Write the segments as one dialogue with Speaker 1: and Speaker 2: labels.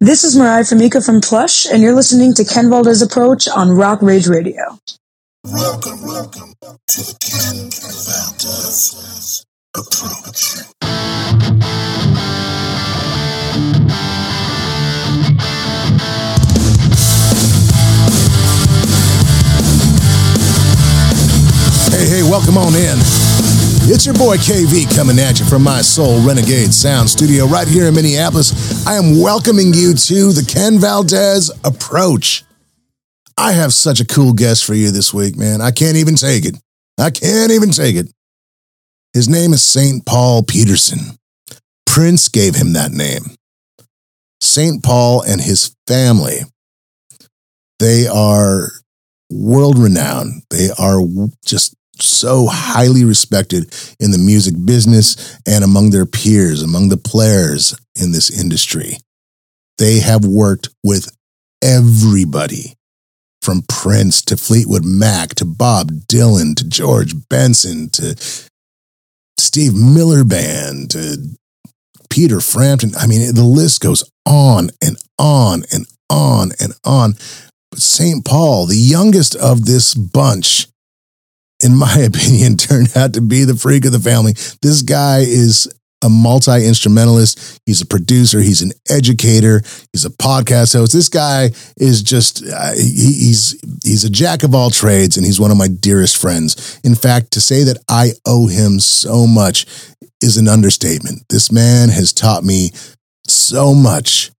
Speaker 1: This is Mariah Famika from Plush, and you're listening to Ken Valdez Approach on Rock Rage Radio.
Speaker 2: Welcome, welcome to Ken Valdez Approach.
Speaker 3: Hey, hey, welcome on in. It's your boy KV coming at you from my Soul Renegade Sound Studio right here in Minneapolis. I am welcoming you to the Ken Valdez Approach. I have such a cool guest for you this week, man. I can't even take it. I can't even take it. His name is St. Paul Peterson. Prince gave him that name. St. Paul and his family, they are world renowned. They are just so highly respected in the music business and among their peers, among the players in this industry. They have worked with everybody from Prince to Fleetwood Mac to Bob Dylan to George Benson to Steve Miller Band to Peter Frampton. I mean, the list goes on and on and on and on. But St. Paul, the youngest of this bunch, in my opinion, turned out to be the freak of the family. This guy is a multi instrumentalist. He's a producer. He's an educator. He's a podcast host. This guy is just uh, he, he's he's a jack of all trades, and he's one of my dearest friends. In fact, to say that I owe him so much is an understatement. This man has taught me so much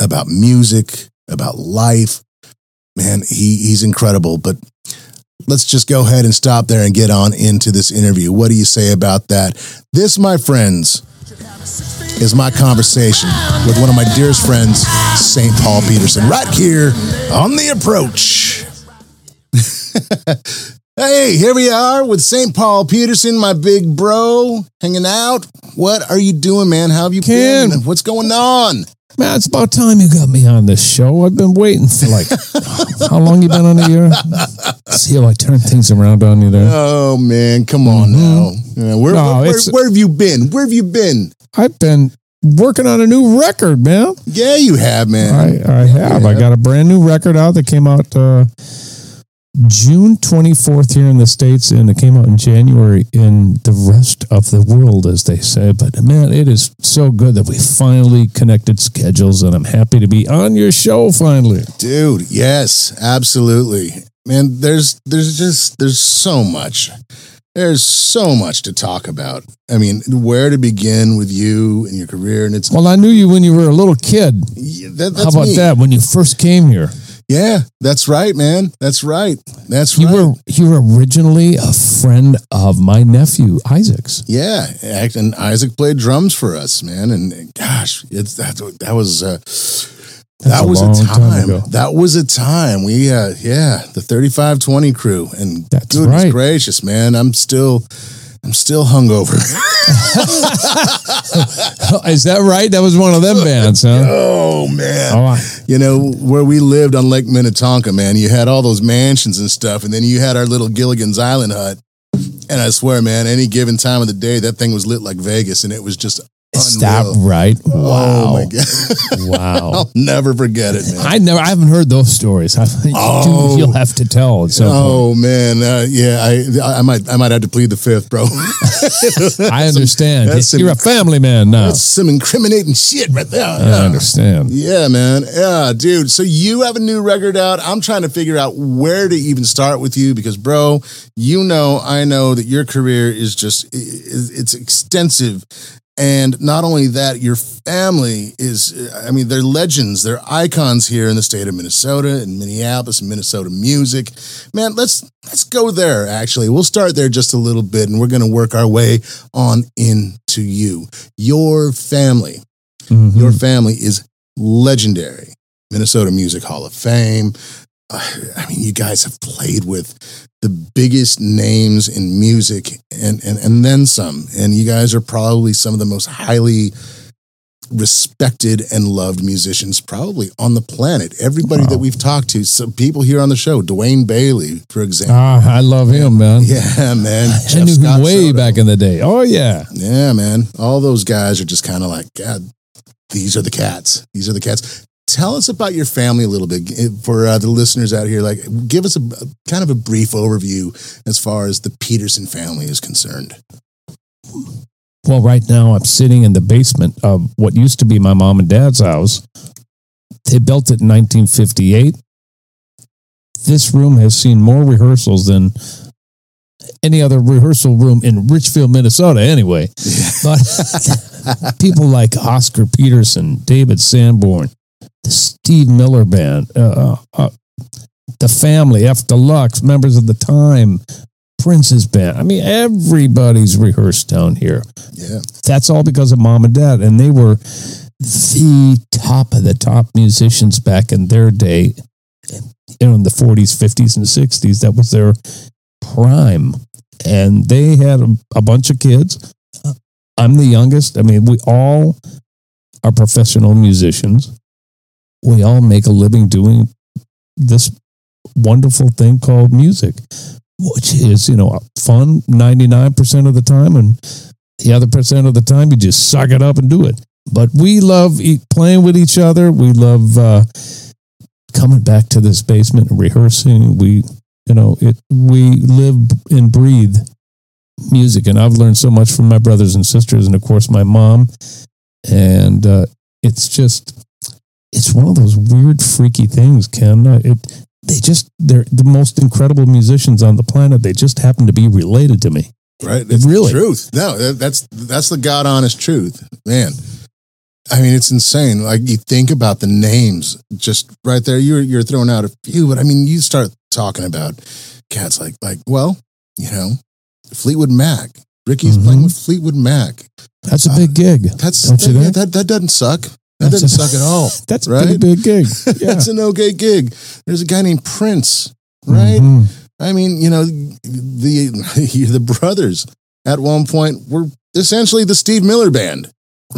Speaker 3: about music, about life. Man, he he's incredible. But let's just go ahead and stop there and get on into this interview. What do you say about that? This, my friends, is my conversation with one of my dearest friends, St. Paul Peterson, right here on The Approach. hey, here we are with St. Paul Peterson, my big bro, hanging out. What are you doing, man? How have you
Speaker 4: Ken.
Speaker 3: been? What's going on?
Speaker 4: Man, it's about time you got me on this show. I've been waiting for like how long you been on the air? See how I turn things around on you there.
Speaker 3: Oh man, come on now. Yeah, where,
Speaker 4: No,
Speaker 3: where,
Speaker 4: it's-
Speaker 3: where have you been? Where have you been?
Speaker 4: I've been working on a new record, man.
Speaker 3: Yeah, you have, man.
Speaker 4: I, I have. I got a brand new record out that came out uh, June 24th here in the States, and it came out in January in the rest of the world, as they say. But man, it is so good that we finally connected schedules, and I'm happy to be on your show finally.
Speaker 3: Dude, yes, absolutely. Man, there's there's just there's so much. There's so much to talk about. I mean, where to begin with you and your career and it's
Speaker 4: Well, I knew you when you were a little kid.
Speaker 3: yeah, that, that's
Speaker 4: How about
Speaker 3: me.
Speaker 4: that? When you first came here,
Speaker 3: Yeah, that's right, man. That's right. That's
Speaker 4: you
Speaker 3: right.
Speaker 4: were you were originally a friend of my nephew Isaac's.
Speaker 3: Yeah, and Isaac played drums for us, man. And gosh, it's that that was uh, that
Speaker 4: a
Speaker 3: was a time.
Speaker 4: time.
Speaker 3: That was a time. We uh, yeah, the thirty five twenty crew, and
Speaker 4: That's
Speaker 3: goodness
Speaker 4: right.
Speaker 3: gracious, man, I'm still I'm still hungover.
Speaker 4: Is that right? That was one of them bands, huh?
Speaker 3: oh man,
Speaker 4: Oh, I-
Speaker 3: you know where we lived on Lake Minnetonka, man. You had all those mansions and stuff, and then you had our little Gilligan's Island hut. And I swear, man, any given time of the day, that thing was lit like Vegas, and it was just Unreal.
Speaker 4: right?
Speaker 3: Oh
Speaker 4: Wow.
Speaker 3: my god.
Speaker 4: wow.
Speaker 3: I'll never forget it, man.
Speaker 4: I never I haven't heard those stories. I,
Speaker 3: Oh.
Speaker 4: You'll have to tell point.
Speaker 3: Oh man, uh, yeah, I I might I might have to plead the fifth, bro.
Speaker 4: I understand.
Speaker 3: some-
Speaker 4: You're a family man now.
Speaker 3: That's some incriminating shit right there.
Speaker 4: I
Speaker 3: Yeah.
Speaker 4: understand.
Speaker 3: Yeah, man. Yeah, dude. So you have a new record out. I'm trying to figure out where to even start with you because, bro, you know, I know that your career is just it's extensive. And not only that, your family is, I mean, they're legends, they're icons here in the state of Minnesota and Minneapolis and Minnesota music. Man, let's let's go there actually. We'll start there just a little bit and we're gonna work our way on into you. Your family.
Speaker 4: Mhm.
Speaker 3: Your family is legendary. Minnesota Music Hall of Fame. I mean, you guys have played with the biggest names in music and, and, and then some. And you guys are probably some of the most highly respected and loved musicians probably on the planet. Everybody that we've talked to, some people here on the show, Dwayne Bailey, for example.
Speaker 4: Ah, I love him, man.
Speaker 3: Yeah, man.
Speaker 4: I
Speaker 3: Jeff
Speaker 4: knew
Speaker 3: Scott
Speaker 4: him way
Speaker 3: Soto.
Speaker 4: back in the day. Oh yeah.
Speaker 3: Yeah, man. All those guys are just kind of like, God, these are the cats. These are the cats. Tell us about your family a little bit eh, for uh, the listeners out here. Like, give us a, a kind of a brief overview as far as the Peterson family is concerned.
Speaker 4: Well, right now I'm sitting in the basement of what used to be my mom and dad's house. They built it in 1958. This room has seen more rehearsals than any other rehearsal room in Richfield, Minnesota, anyway. But people like Oscar Peterson, David Sanborn, the Steve Miller Band, uh, uh, the family, fDeluxe, members of the Time, Prince's Band. I mean, everybody's rehearsed down here.
Speaker 3: Yeah.
Speaker 4: That's all because of mom and dad. And they were the top of the top musicians back in their day, you know, in the 40s, 50s, and 60s. That was their prime. And they had a, a bunch of kids. I'm the youngest. I mean, we all are professional musicians. We all make a living doing this wonderful thing called music, which is, you know, fun 99% of the time. And the other percent of the time, you just suck it up and do it. But we love playing with each other. We love uh, coming back to this basement and rehearsing. We, you know, it. We live and breathe music, and I've learned so much from my brothers and sisters, and of course my mom. And uh, it's just, it's one of those weird, freaky things, Ken. Uh, It, they just, they're the most incredible musicians on the planet. They just happen to be related to me.
Speaker 3: Right. It's
Speaker 4: Really?
Speaker 3: the truth. No, that's that's the God honest truth, man. I mean, it's insane. Like you think about the names just right there. You're you're throwing out a few, but I mean, you start talking about cats like like well, you know, Fleetwood Mac. Ricky's
Speaker 4: Mhm.
Speaker 3: playing with Fleetwood Mac.
Speaker 4: That's a
Speaker 3: Uh,
Speaker 4: big gig.
Speaker 3: That's that, that that doesn't suck. That
Speaker 4: That's
Speaker 3: doesn't
Speaker 4: a-
Speaker 3: suck at all.
Speaker 4: That's a
Speaker 3: right?
Speaker 4: pretty big gig. Yeah.
Speaker 3: That's an okay gig. There's a guy named Prince, right?
Speaker 4: Mhm.
Speaker 3: I mean, you know, the the brothers at one point were essentially the Steve Miller band.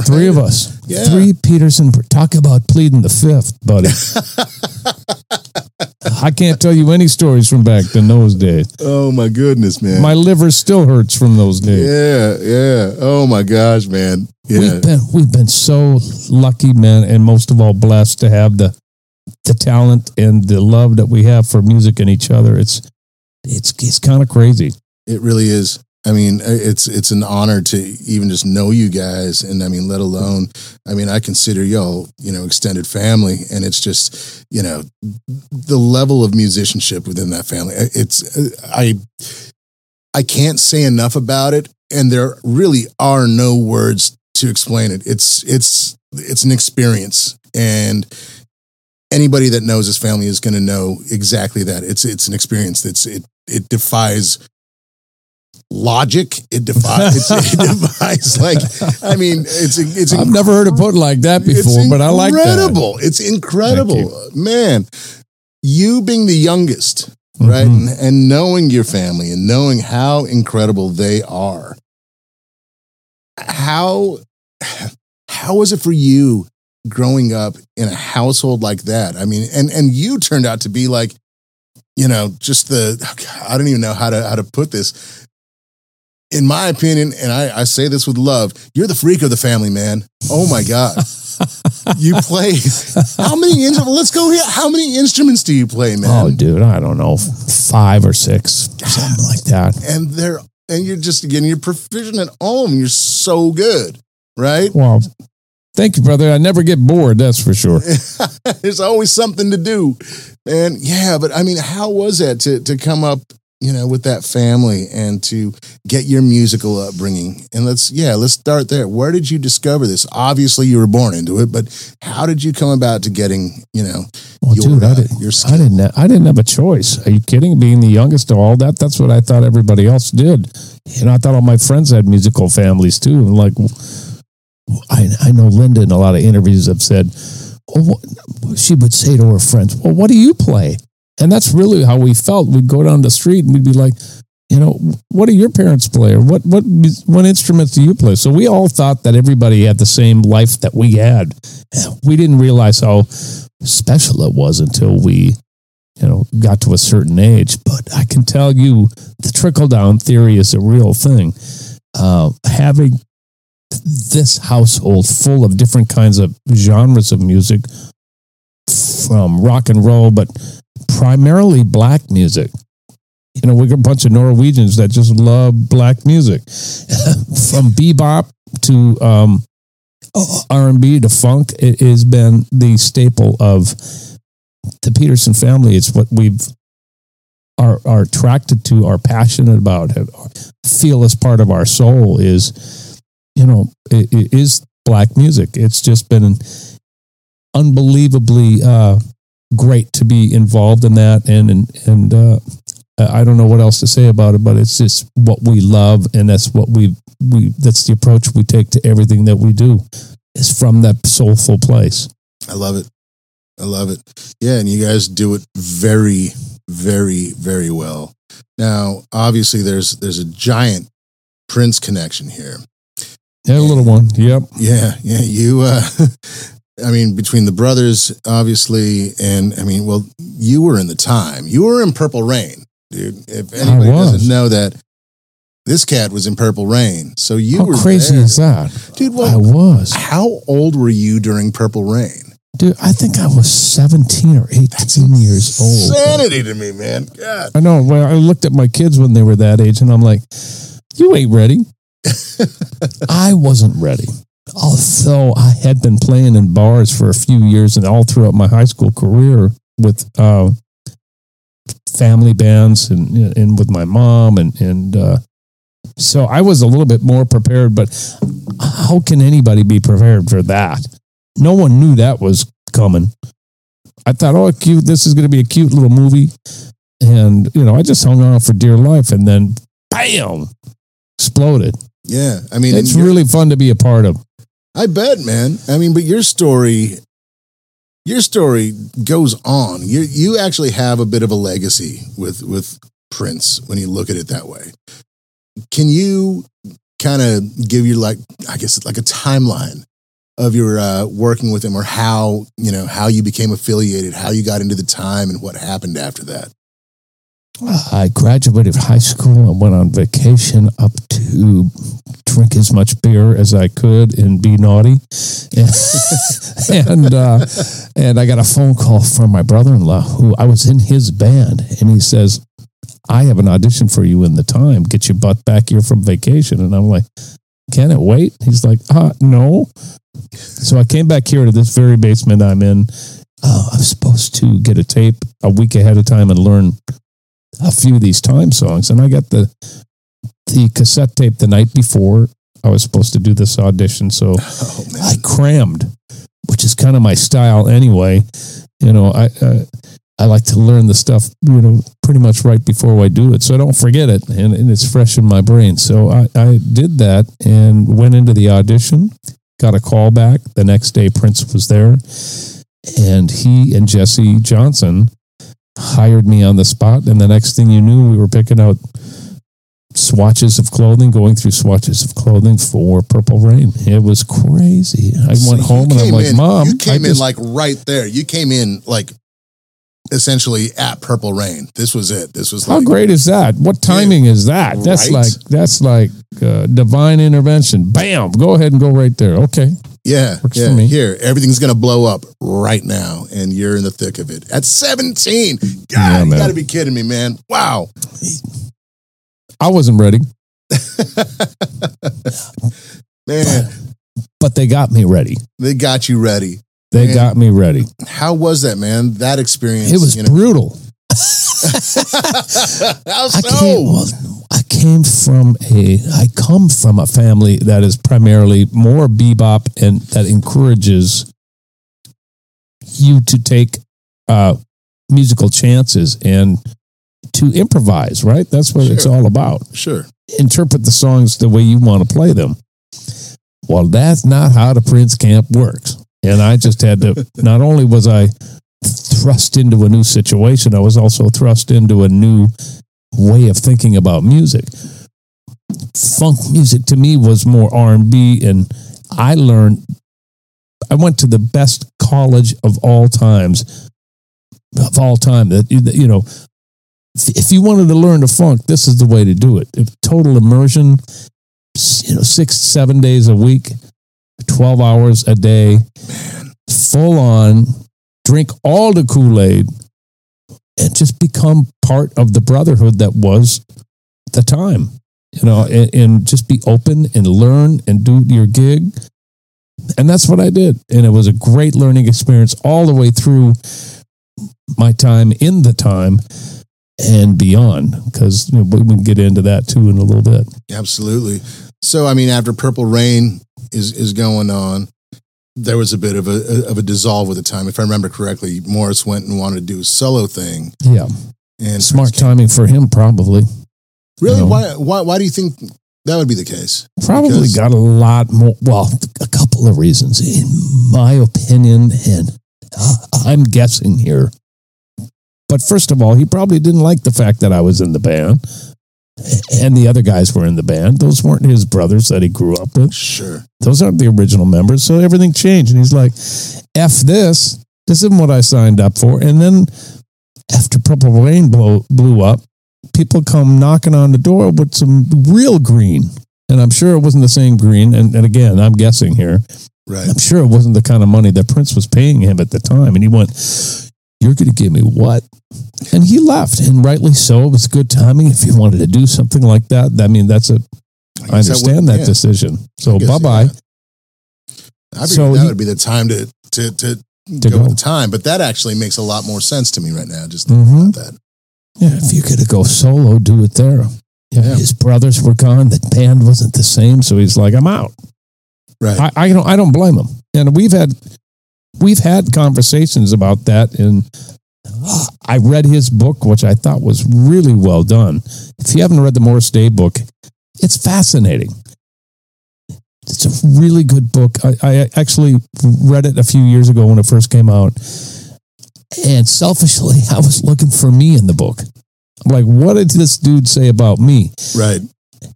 Speaker 4: Three of us.
Speaker 3: Yeah.
Speaker 4: Three Peterson. Talk about pleading the fifth, buddy. I can't tell you any stories from back in those days.
Speaker 3: Oh my goodness, man.
Speaker 4: My liver still hurts from those days.
Speaker 3: yeah, yeah. Oh my gosh, man. Yeah.
Speaker 4: We've been we've been so lucky, man, and most of all blessed to have the the talent and the love that we have for music and each other. It's it's it's kind of crazy.
Speaker 3: It really is. I mean, it's it's an honor to even just know you guys, and I mean, let alone, I mean, I consider y'all, you know, extended family, and it's just, you know, the level of musicianship within that family. It's uh, I I can't say enough about it, and there really are no words to explain it. It's it's it's an experience, and anybody that knows his family is going to know exactly that. It's it's an experience that's it it defies logic. It defies it, defies like I mean it's it's
Speaker 4: I've never heard it put like that before, but I like that.
Speaker 3: incredible. It's incredible, man. You being the youngest,
Speaker 4: Mhm.
Speaker 3: right, and, and knowing your family and knowing how incredible they are. How how was it for you growing up in a household like that? I mean, and and you turned out to be like, you know, just the I don't even know how to how to put this. In my opinion, and I, I say this with love, you're the freak of the family, man. Oh my God. you play how many instruments? Let's go here. How many instruments do you play, man?
Speaker 4: Oh, dude, I don't know, five or six, something like that.
Speaker 3: and they're and you're just again you're proficient at all of them. You're so good, right?
Speaker 4: Well, thank you, brother. I never get bored. That's for sure.
Speaker 3: There's always something to do, and yeah. But I mean, how was that to to come up, you know, with that family and to get your musical upbringing? And let's yeah, let's start there. Where did you discover this? Obviously, you were born into it, but how did you come about to getting you know
Speaker 4: Well,
Speaker 3: your
Speaker 4: dude, I,
Speaker 3: uh,
Speaker 4: did,
Speaker 3: your
Speaker 4: I didn't. I didn't have a choice. Are you kidding? Being the youngest of all that, that's what I thought everybody else did. You know, I thought all my friends had musical families too. And like, I I know Linda in a lot of interviews have said, she would say to her friends, "Well, what do you play?" And that's really how we felt. We'd go down the street and we'd be like, you know, what do your parents play, or what what what instruments do you play? So we all thought that everybody had the same life that we had. We didn't realize how special it was until we, you know, got to a certain age. But I can tell you, the trickle down theory is a real thing. Uh, having this household full of different kinds of genres of music from rock and roll, but primarily black music. You know, we got a bunch of Norwegians that just love black music, from bebop to um, R and B to funk. It has been the staple of the Peterson family. It's what we've are are attracted to, are passionate about, feel as part of our soul. Is you know, it, it is black music. It's just been unbelievably uh, great to be involved in that, and and and uh, I don't know what else to say about it, but it's just what we love, and that's what we we that's the approach we take to everything that we do. Is from that soulful place.
Speaker 3: I love it. I love it. Yeah, and you guys do it very, very, very well. Now, obviously, there's there's a giant Prince connection here.
Speaker 4: Yeah, a little one. Yep.
Speaker 3: Yeah, yeah. You, uh, I mean, between the brothers, obviously, and I mean, well, you were in the time. You were in Purple Rain, dude. If anybody doesn't know that, this cat was in Purple Rain. So you
Speaker 4: How
Speaker 3: were
Speaker 4: crazy
Speaker 3: there.
Speaker 4: is that?
Speaker 3: dude?
Speaker 4: I was.
Speaker 3: how old were you during Purple Rain?
Speaker 4: Dude, I think I was 17 or 18 years old.
Speaker 3: Insanity to me, man. God.
Speaker 4: I know. Well, I looked at my kids when they were that age and I'm like, you ain't ready. I wasn't ready. Although I had been playing in bars for a few years and all throughout my high school career with uh, family bands and, and with my mom and, and uh, so I was a little bit more prepared, but how can anybody be prepared for that? No one knew that was coming. I thought, oh, cute. This is going to be a cute little movie. And, you know, I just hung on for dear life and then bam, exploded.
Speaker 3: Yeah, I mean,
Speaker 4: It's really fun to be a part of.
Speaker 3: I bet, man. I mean, but your story, your story goes on. You you actually have a bit of a legacy with with Prince when you look at it that way. Can you kind of give you like I guess like a timeline of your uh, working with him or how you know how you became affiliated, how you got into the time, and what happened after that?
Speaker 4: I graduated high school and went on vacation up to drink as much beer as I could and be naughty. and uh, and I got a phone call from my brother-in-law who I was in his band and he says, "I have an audition for you in the time. Get your butt back here from vacation." And I'm like, "Can it wait?" He's like, "Uh, no." So I came back here to this very basement I'm in. Uh, I'm supposed to get a tape a week ahead of time and learn a few of these time songs, and I got the the cassette tape the night before I was supposed to do this audition. So
Speaker 3: Oh
Speaker 4: I crammed, which is kind of my style anyway. You know, I uh, I like to learn the stuff, you know, pretty much right before I do it, so I don't forget it, and, and it's fresh in my brain. So I, I did that and went into the audition. Got a call back the next day. Prince was there, and he and Jesse Johnson hired me on the spot. And the next thing you knew, we were picking out swatches of clothing, going through swatches of clothing for Purple Rain. It was crazy. I
Speaker 3: So
Speaker 4: went home and I'm like,
Speaker 3: in-
Speaker 4: Mom,
Speaker 3: you came
Speaker 4: I
Speaker 3: in
Speaker 4: just-
Speaker 3: like right there. You came in like essentially at Purple Rain. This was it. This was like, how
Speaker 4: great is that? What timing is that? That's
Speaker 3: Right?
Speaker 4: like that's like uh, divine intervention. Bam! Go ahead and go right there. Okay.
Speaker 3: Yeah,
Speaker 4: Works
Speaker 3: yeah. Here, everything's gonna blow up right now, and you're in the thick of it at 17. God,
Speaker 4: Yeah,
Speaker 3: you
Speaker 4: man.
Speaker 3: gotta be kidding me, man! Wow.
Speaker 4: I wasn't ready,
Speaker 3: Man,
Speaker 4: but they got me ready.
Speaker 3: they got you ready.
Speaker 4: They
Speaker 3: Man.
Speaker 4: got me ready.
Speaker 3: How was that, man? That experience.
Speaker 4: It was
Speaker 3: you know.
Speaker 4: brutal.
Speaker 3: How
Speaker 4: I
Speaker 3: so?
Speaker 4: came, well, I came from a, I come from a family that is primarily more bebop and that encourages you to take uh, musical chances and to improvise, right? That's what it's all about.
Speaker 3: Sure.
Speaker 4: Interpret the songs the way you want to play them. Well, that's not how the Prince camp works. And I just had to, not only was I thrust into a new situation, I was also thrust into a new way of thinking about music. Funk music to me was more R&B and I learned I went to the best college of all times of all time that you- know if you wanted to learn the funk this is the way to do it If total immersion you know, six, seven days a week, 12 hours a day, full on, drink all the Kool Aid, and just become part of the brotherhood that was the time, you know, and, and just be open and learn and do your gig. And that's what I did. And it was a great learning experience all the way through my time in the time and beyond, because you know, we can get into that too in a little bit.
Speaker 3: Absolutely. So, I mean, after Purple Rain is is going on, there was a bit of a of a dissolve with the time. If I remember correctly, Morris went and wanted to do a solo thing,
Speaker 4: Yeah.
Speaker 3: and
Speaker 4: Smart timing for him, probably.
Speaker 3: Really,
Speaker 4: No.
Speaker 3: why why why do you think that would be the case?
Speaker 4: Probably
Speaker 3: Because-
Speaker 4: got a lot more. Well, a couple of reasons, in my opinion, and I'm guessing here. But first of all, he probably didn't like the fact that I was in the band and the other guys were in the band. Those weren't his brothers that he grew up with.
Speaker 3: Sure.
Speaker 4: Those aren't the original members. So everything changed. And he's like, F this. This isn't what I signed up for. And then after Purple Rain blow, blew up, people come knocking on the door with some real green. And I'm sure it wasn't the same green. And, and again, I'm guessing here.
Speaker 3: Right.
Speaker 4: I'm sure it wasn't the kind of money that Prince was paying him at the time. And he went, You're going to give me what? And he left. And rightly so. It was good timing. If you wanted to do something like that, I mean, that's a, I, understand
Speaker 3: would-
Speaker 4: that
Speaker 3: yeah.
Speaker 4: decision. So bye bye.
Speaker 3: yeah. I
Speaker 4: So
Speaker 3: figured that
Speaker 4: he-
Speaker 3: would be the time to to to,
Speaker 4: To
Speaker 3: go,
Speaker 4: go.
Speaker 3: with the time, but that actually makes a lot more sense to me right now. Just
Speaker 4: Mhm.
Speaker 3: about that.
Speaker 4: Yeah, if you could go solo, do it there. Yeah,
Speaker 3: Yeah.
Speaker 4: His brothers were gone. The band wasn't the same, so he's like, "I'm out."
Speaker 3: Right.
Speaker 4: I, I don't. I don't blame him. And we've had we've had conversations about that. And I read his book, which I thought was really well done. If you haven't read the Morris Day book, it's fascinating. It's a really good book. I, I actually read it a few years ago when it first came out. And selfishly, I was looking for me in the book. I'm like, what did this dude say about me?
Speaker 3: right.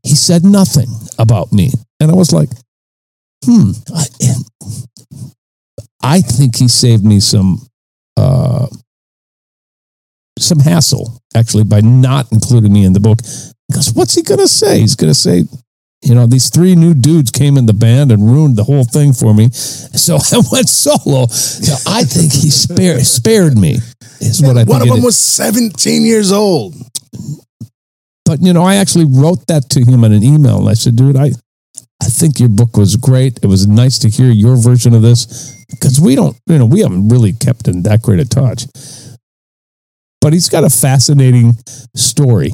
Speaker 4: He said nothing about me. And I was like, hmm. I, I think he saved me some uh, some hassle, actually, by not including me in the book. Because what's he going to say? He's going to say, you know, these three new dudes came in the band and ruined the whole thing for me. So I went solo. So I think he spared spared me. Is what I think.
Speaker 3: One of them was 17 years old.
Speaker 4: But you know, I actually wrote that to him in an email, and I said, "Dude, I, I think your book was great. It was nice to hear your version of this because we don't, you know, we haven't really kept in that great a touch. But he's got a fascinating story,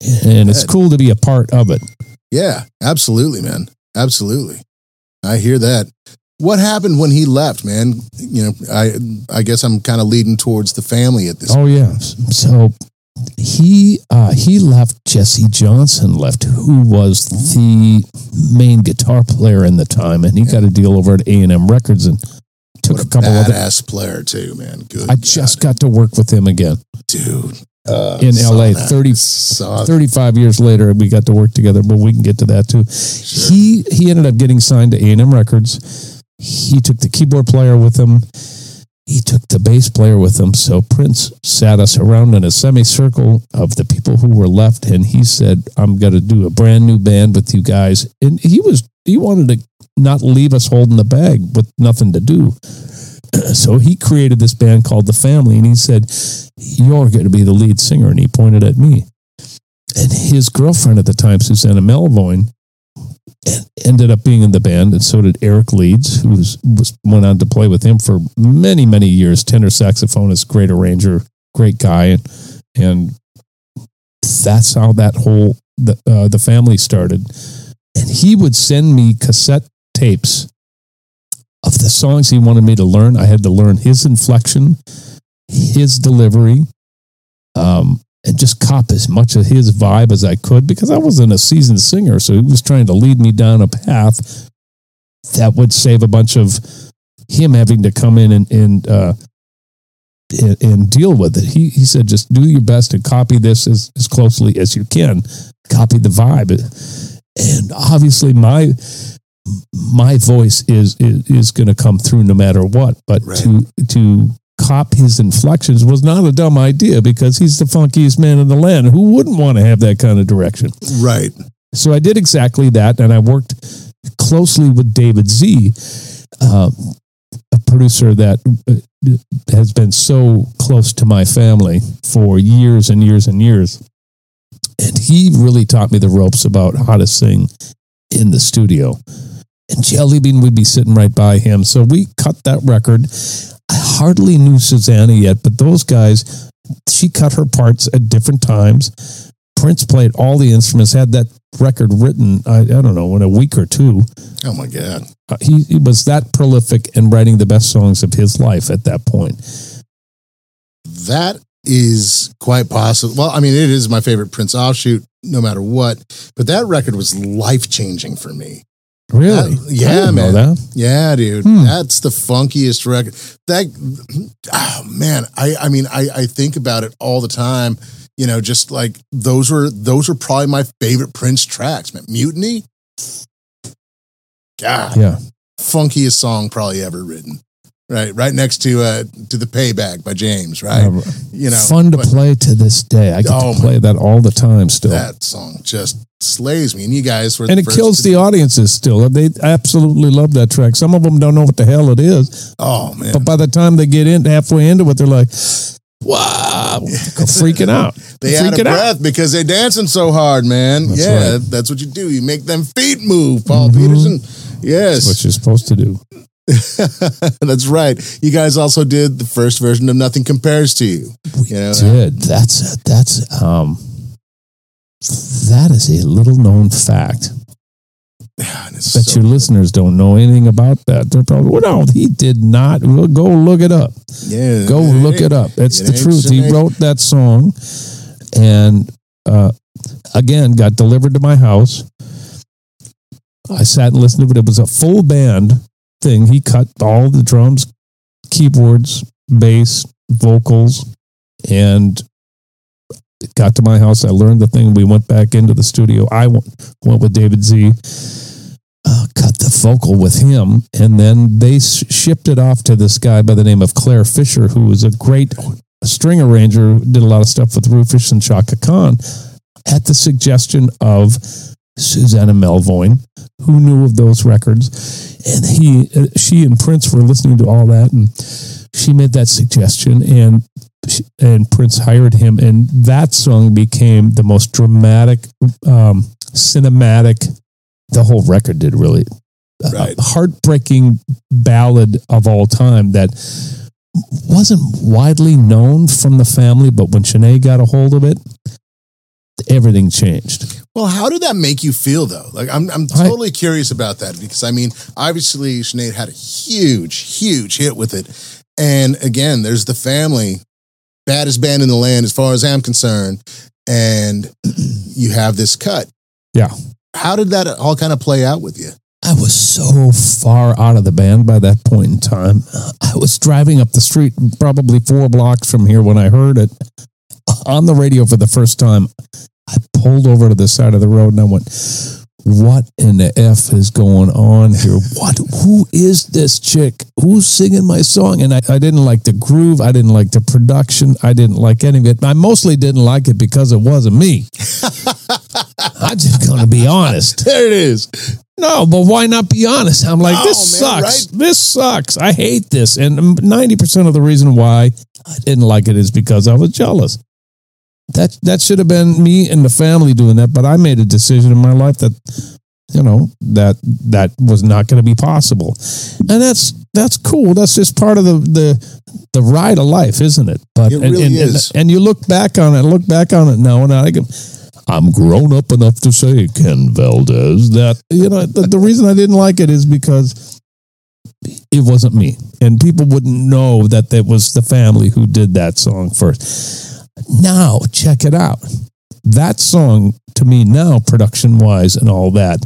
Speaker 4: and it's cool to be a part of it.
Speaker 3: Yeah, absolutely, man. Absolutely. I hear that. What happened when he left, man? You know, I I guess I'm kind of leading towards the family at this.
Speaker 4: Oh yeah. So he uh, he left. Jesse Johnson left, who was the main guitar player in the time, and he got a deal over at A and M Records and took
Speaker 3: What
Speaker 4: a couple other.
Speaker 3: badass player too, man. Good.
Speaker 4: I just got to work with him again
Speaker 3: dude uh,
Speaker 4: in LA.
Speaker 3: that.
Speaker 4: 30, 35 years later, we got to work together, but we can get to that too. He he ended up getting signed to A and M Records. He took the keyboard player with him. He took the bass player with him. So Prince sat us around in a semicircle of the people who were left, and he said, "I'm going to do a brand new band with you guys." And he was he wanted to not leave us holding the bag with nothing to do. So he created this band called The Family, and he said, "You're going to be the lead singer." And he pointed at me. And his girlfriend at the time, Susanna Melvoin, ended up being in the band, and so did Eric Leeds, who was, was went on to play with him for many, many years. Tenor saxophonist, great arranger, great guy, and and that's how that whole the uh, the family started. And he would send me cassette tapes of the songs he wanted me to learn. I had to learn his inflection, his delivery, um, and just cop as much of his vibe as I could because I wasn't a seasoned singer. So he was trying to lead me down a path that would save a bunch of him having to come in and, and, uh, and, and deal with it. He, he said, just do your best and copy this as, as closely as you can. Copy the vibe. And obviously my, my voice is, is, is going to come through no matter what, but
Speaker 3: Right.
Speaker 4: to, to cop his inflections was not a dumb idea because he's the funkiest man in the land. Who wouldn't want to have that kind of direction?
Speaker 3: right.
Speaker 4: So I did exactly that, and I worked closely with David Z, uh, a producer that uh, has been so close to my family for years and years and years. And he really taught me the ropes about how to sing in the studio. And Jelly Bean would be sitting right by him. So we cut that record. I hardly knew Susanna yet, but those guys, she cut her parts at different times. Prince played all the instruments, had that record written, I, I don't know, in a week or two.
Speaker 3: Oh my God.
Speaker 4: Uh, he, he was that prolific in writing the best songs of his life at that point.
Speaker 3: That is quite possible. Well, I mean, it is my favorite Prince offshoot, no matter what. But that record was life changing for me.
Speaker 4: Really?
Speaker 3: That- yeah, man.
Speaker 4: that.
Speaker 3: Yeah, dude,
Speaker 4: Hmm.
Speaker 3: that's the funkiest record. That, oh man, I, I mean, I, I think about it all the time. You know, just like those were those were probably my favorite Prince tracks. Man, Mutiny, God,
Speaker 4: Yeah.
Speaker 3: funkiest song probably ever written. Right, right next to uh to the Payback by James. Right,
Speaker 4: Uh,
Speaker 3: you know,
Speaker 4: Fun to
Speaker 3: but
Speaker 4: play to this day. I get
Speaker 3: Oh,
Speaker 4: to play that all the time still.
Speaker 3: That song just slays me, and you guys were
Speaker 4: and it kills the audiences still. They absolutely love that track. Some of them don't know what the hell it is,
Speaker 3: Oh man,
Speaker 4: but by the time they get in halfway into it, they're like, "Wow!" Freaking out.
Speaker 3: They out of
Speaker 4: freaking out.
Speaker 3: because they're dancing so hard, man.
Speaker 4: That's
Speaker 3: yeah,
Speaker 4: right.
Speaker 3: that's what you do. You make them feet move, Paul
Speaker 4: Mhm.
Speaker 3: Peterson.
Speaker 4: That's
Speaker 3: Yes,
Speaker 4: what you're supposed to do.
Speaker 3: that's right. You guys also did the first version of "Nothing Compares to You."
Speaker 4: We
Speaker 3: You know,
Speaker 4: did. That's that's um. That is a little known fact.
Speaker 3: It's
Speaker 4: Bet
Speaker 3: so-
Speaker 4: your listeners don't know anything about that. They're probably, well, no, he did not. Well, go look it up.
Speaker 3: yeah,
Speaker 4: Go look it up. It's
Speaker 3: it
Speaker 4: the truth. He wrote that song, and uh, again, got delivered to my house. I sat and listened to it. It was a full band thing. He cut all the drums, keyboards, bass, vocals, and it got to my house. I learned the thing. We went back into the studio. I went, with David Z. Uh, cut the vocal with him, and then they s- shipped it off to this guy by the name of Clare Fischer, who was a great string arranger, did a lot of stuff with Rufus and Chaka Khan, at the suggestion of Susanna Melvoin, who knew of those records, and he, uh, she and Prince were listening to all that, and she made that suggestion, and and Prince hired him, and that song became the most dramatic, um, cinematic. The whole record did really
Speaker 3: Right.
Speaker 4: a heartbreaking ballad of all time that wasn't widely known from the family, but when Sinead got a hold of it, everything changed.
Speaker 3: Well, how did that make you feel though? Like I'm I'm
Speaker 4: I-
Speaker 3: totally curious about that because I mean, obviously Sinead had a huge, huge hit with it. And again, there's the family, baddest band in the land as far as I'm concerned, and you have this cut.
Speaker 4: Yeah.
Speaker 3: How did that all kind of play out with you?
Speaker 4: I was so far out of the band by that point in time. I was driving up the street, probably four blocks from here, when I heard it on the radio for the first time. I pulled over to the side of the road and I went, What in the F is going on here? What? Who is this chick? Who's singing my song? And I, I didn't like the groove. I didn't like the production. I didn't like any of it. I mostly didn't like it because it wasn't me. I'm just going to be honest.
Speaker 3: There it is.
Speaker 4: No, but why not be honest? I'm like, this
Speaker 3: man,
Speaker 4: sucks. This sucks. I hate this. And 90% of the reason why I didn't like it is because I was jealous. That that should have been me and the family doing that, but I made a decision in my life that you know that that was not going to be possible. And that's that's cool. That's just part of the the the ride of life, isn't it? But
Speaker 3: It
Speaker 4: and,
Speaker 3: really
Speaker 4: and, and-
Speaker 3: is.
Speaker 4: and you look back on it, look back on it now, and I go, I'm grown up enough to say, Ken Valdez, that you know the, the reason I didn't like it is because it wasn't me, and people wouldn't know that it was the family who did that song first. Now check it out. That song to me now, production wise and all that,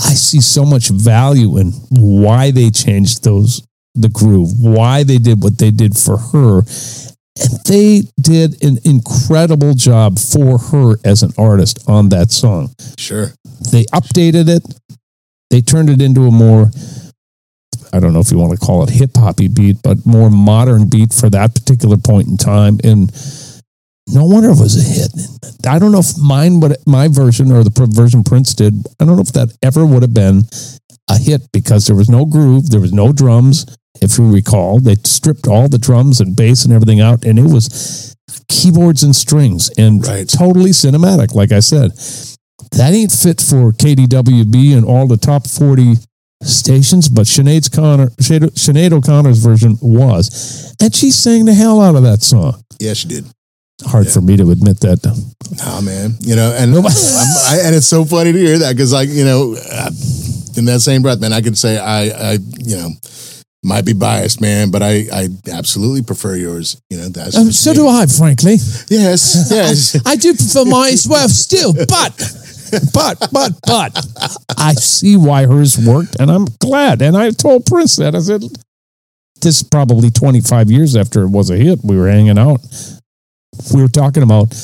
Speaker 4: I see so much value in why they changed those the groove, why they did what they did for her. And they did an incredible job for her as an artist on that song.
Speaker 3: Sure.
Speaker 4: They updated it. They turned it into a more, I don't know if you want to call it hip hoppy beat, but more modern beat for that particular point in time. And no wonder it was a hit. I don't know if mine would my version or the version Prince did. I don't know if that ever would have been a hit because there was no groove, there was no drums. If you recall, they stripped all the drums and bass and everything out, and it was keyboards and strings and
Speaker 3: Right.
Speaker 4: totally cinematic. Like I said, that ain't fit for KDWB and all the top forty stations, but Sinead's Connor, Sinead Sinead O'Connor's version was, and she sang the hell out of that song.
Speaker 3: Yeah, she did.
Speaker 4: Hard
Speaker 3: Yeah.
Speaker 4: for me to admit that.
Speaker 3: Nah, man. You know, and I'm, I, and it's so funny to hear that because, like, you know, in that same breath, man, I could say I, I, you know, might be biased, man, but I, I absolutely prefer yours. You know, that's
Speaker 4: Um, so
Speaker 3: me.
Speaker 4: do I, frankly.
Speaker 3: Yes, yes.
Speaker 4: I do prefer mine as well, still, but, but, but, but, I see why hers worked, and I'm glad. And I told Prince that. I said, this is probably 25 years after it was a hit. We were hanging out. We were talking about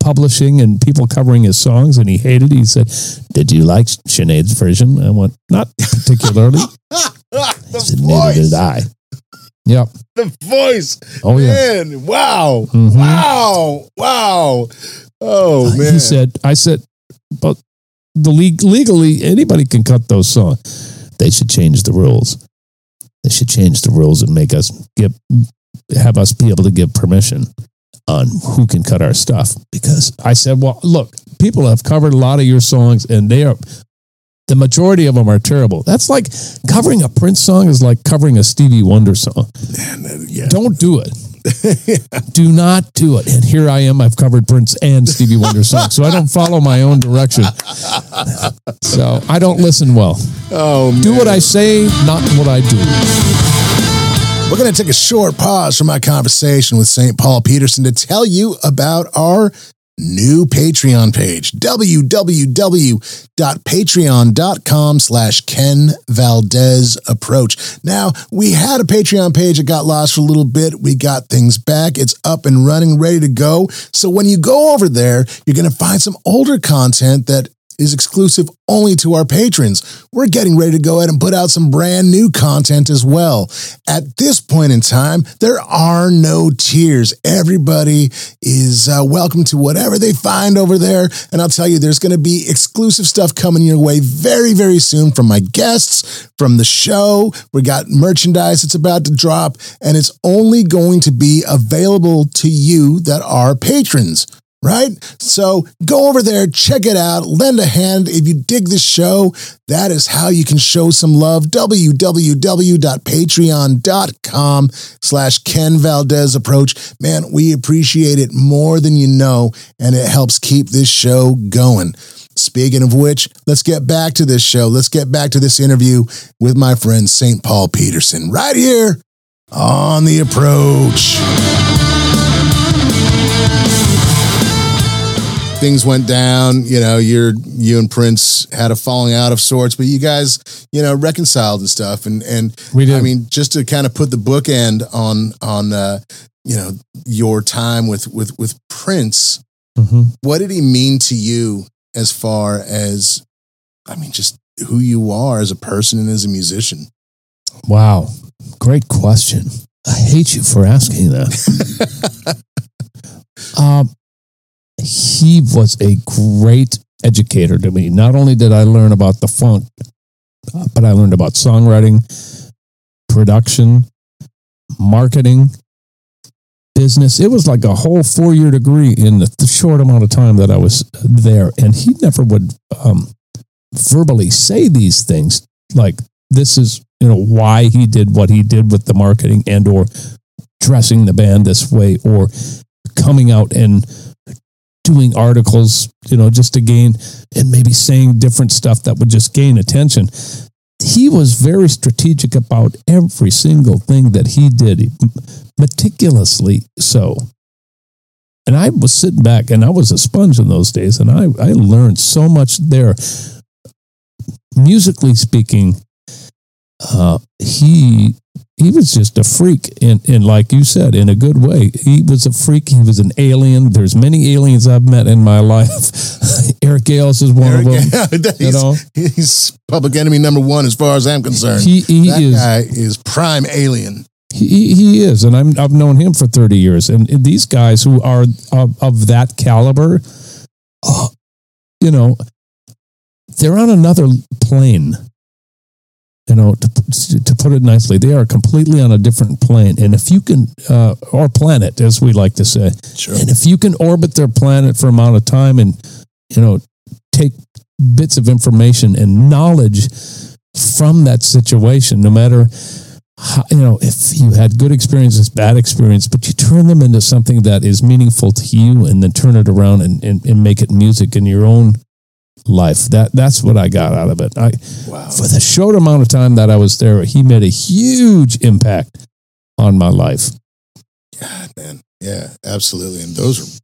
Speaker 4: publishing and people covering his songs, and he hated it. He said, Did you like Sinead's version? I went, Not particularly. He said,
Speaker 3: the
Speaker 4: Neither did
Speaker 3: voice,
Speaker 4: I. Yep.
Speaker 3: the voice,
Speaker 4: Oh, yeah.
Speaker 3: man. Wow,
Speaker 4: Mhm.
Speaker 3: wow, wow. Oh man,
Speaker 4: He said, I said, but the league legally anybody can cut those songs. They should change the rules. They should change the rules and make us give have us be able to give permission on who can cut our stuff. Because I said, well, look, people have covered a lot of your songs and they are the majority of them are terrible. That's like covering a Prince song is like covering a Stevie Wonder song.
Speaker 3: man, yeah.
Speaker 4: Don't do it. do not do it. And here I am. I've covered Prince and Stevie Wonder songs, so I don't follow my own direction. So I don't listen well.
Speaker 3: Oh, man.
Speaker 4: Do what I say, not what I do.
Speaker 3: We're going to take a short pause from my conversation with St. Paul Peterson to tell you about our new Patreon page, www.patreon.com slash Ken Valdez Approach. Now, we had a Patreon page that got lost for a little bit. We got things back. It's up and running, ready to go. So when you go over there, you're going to find some older content that is exclusive only to our patrons. We're getting ready to go ahead and put out some brand new content as well. At this point in time, there are no tiers. Everybody is uh, welcome to whatever they find over there. And I'll tell you, there's going to be exclusive stuff coming your way very, very soon from my guests, from the show. We got merchandise that's about to drop, and it's only going to be available to you that are patrons right? So go over there, check it out, lend a hand. If you dig this show, that is how you can show some love. www.patreon.com slash Ken Valdez Approach. Man, we appreciate it more than you know, and it helps keep this show going. Speaking of which, let's get back to this show. Let's get back to this interview with my friend St. Paul Peterson right here on The Approach. Things went down. You know, you're you and Prince had a falling out of sorts, but you guys, you know, reconciled and stuff. And and
Speaker 4: We did.
Speaker 3: I mean, just to kind of put the bookend on on uh, you know your time with with with Prince.
Speaker 4: Mhm.
Speaker 3: What did he mean to you as far as, I mean, just who you are as a person and as a musician?
Speaker 4: Wow. Great question. I hate you for asking that. um, he was a great educator to me. Not only did I learn about the funk, uh, but I learned about songwriting, production, marketing, business. It was like a whole four year degree in the, short amount of time that I was there. And he never would um, verbally say these things like, this is you know why he did what he did with the marketing and or dressing the band this way or coming out and doing articles you know just to gain and maybe saying different stuff that would just gain attention. He was very strategic about every single thing that he did meticulously so. And I was sitting back and I was a sponge in those days and I, I learned so much there. Musically speaking uh, he he was just a freak and and like you said in a good way he was a freak he was an alien there's many aliens i've met in my life eric gales is one of them
Speaker 3: he's,
Speaker 4: you know
Speaker 3: he's public enemy number one as far as I'm concerned.
Speaker 4: he he
Speaker 3: that
Speaker 4: is
Speaker 3: guy is prime alien.
Speaker 4: He, he is, and I'm, I've known him for 30 years. And these guys who are of, of that caliber, uh, you know, they're on another plane. You know, to, to put it nicely, they are completely on a different plane. And if you can, uh, or planet, as we like to say,
Speaker 3: Sure.
Speaker 4: and if you can orbit their planet for a amount of time and, you know, take bits of information and knowledge from that situation, no matter how, you know, if you had good experiences, bad experience, but you turn them into something that is meaningful to you and then turn it around and, and, and make it music in your own life. That that's what I got out of it. I
Speaker 3: Wow.
Speaker 4: for the short amount of time that I was there, he made a huge impact on my life.
Speaker 3: God, man. Yeah, absolutely. And those are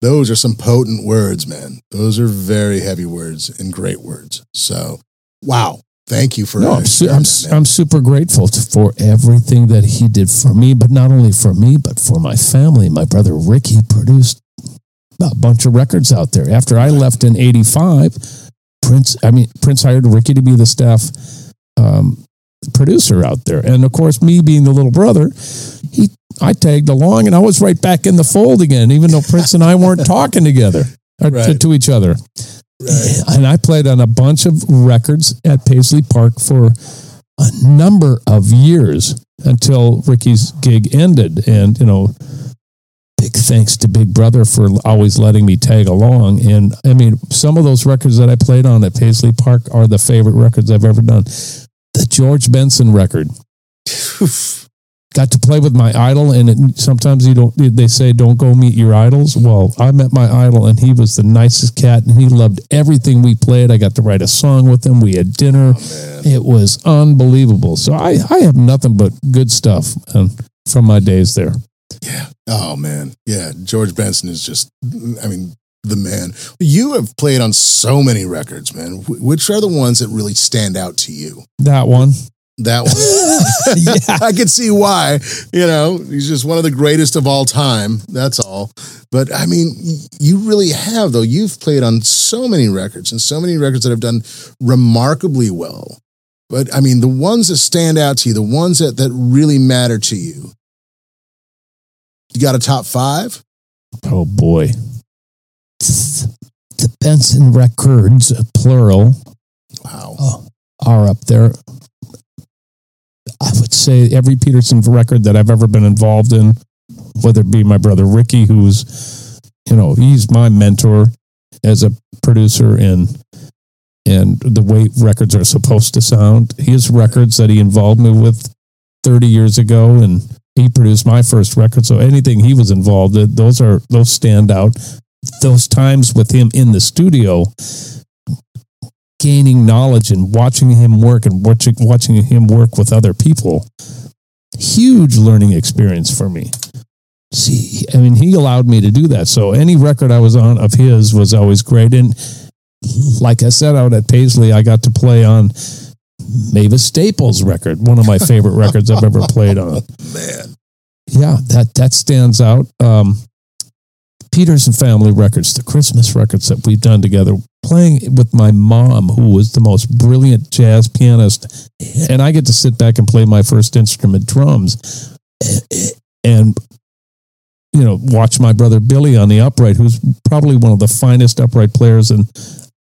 Speaker 3: those are some potent words, man. Those are very heavy words and great words. So, wow. Thank you for
Speaker 4: No, I'm, su- I'm,
Speaker 3: that.
Speaker 4: I'm super grateful to, for everything that he did for me, but not only for me, but for my family. My brother Ricky produced a bunch of records out there. After I left in '85, Prince, I mean Prince hired Ricky to be the staff um, producer out there, and of course, me being the little brother, he I tagged along, and I was right back in the fold again, even though Prince and I weren't talking together or to, to each other.
Speaker 3: Right.
Speaker 4: And I played on a bunch of records at Paisley Park for a number of years until Ricky's gig ended. And, you know, big thanks to Big Brother for always letting me tag along. And I mean, some of those records that I played on at Paisley Park are the favorite records I've ever done. The George Benson record. Got to play with my idol, and it, sometimes you don't. They say don't go meet your idols. Well, I met my idol, and he was the nicest cat, and he loved everything we played. I got to write a song with him. We had dinner. it was unbelievable. So I, I have nothing but good stuff um, from my days there.
Speaker 3: Oh man, yeah. George Benson is just, I mean, the man. You have played on so many records, man. Wh- Which are the ones that really stand out to you?
Speaker 4: That one,
Speaker 3: That one.
Speaker 4: yeah,
Speaker 3: I can see why. You know, he's just one of the greatest of all time. That's all. But I mean, you really have though. You've played on so many records and so many records that have done remarkably well. But I mean, the ones that stand out to you, the ones that that really matter to you. You got a top five?
Speaker 4: oh boy, the Benson records, plural,
Speaker 3: Wow.
Speaker 4: Uh, are up there. I would say every Peterson record that I've ever been involved in, whether it be my brother Ricky, who's, you know, he's my mentor as a producer and and the way records are supposed to sound. His records that he involved me with 30 years ago and he produced my first record. So anything he was involved in, those are those stand out. Those times with him in the studio, gaining knowledge and watching him work and watching watching him work with other people. Huge learning experience for me. See, I mean, he allowed me to do that. So any record I was on of his was always great. And like I said, out at Paisley, I got to play on Mavis Staples' record, one of my favorite records I've ever played on.
Speaker 3: Man.
Speaker 4: Yeah, that that stands out. Um, Peterson Family Records, the Christmas records that we've done together, playing with my mom, who was the most brilliant jazz pianist, and I get to sit back and play my first instrument, drums, and you know, watch my brother Billy on the upright, who's probably one of the finest upright players in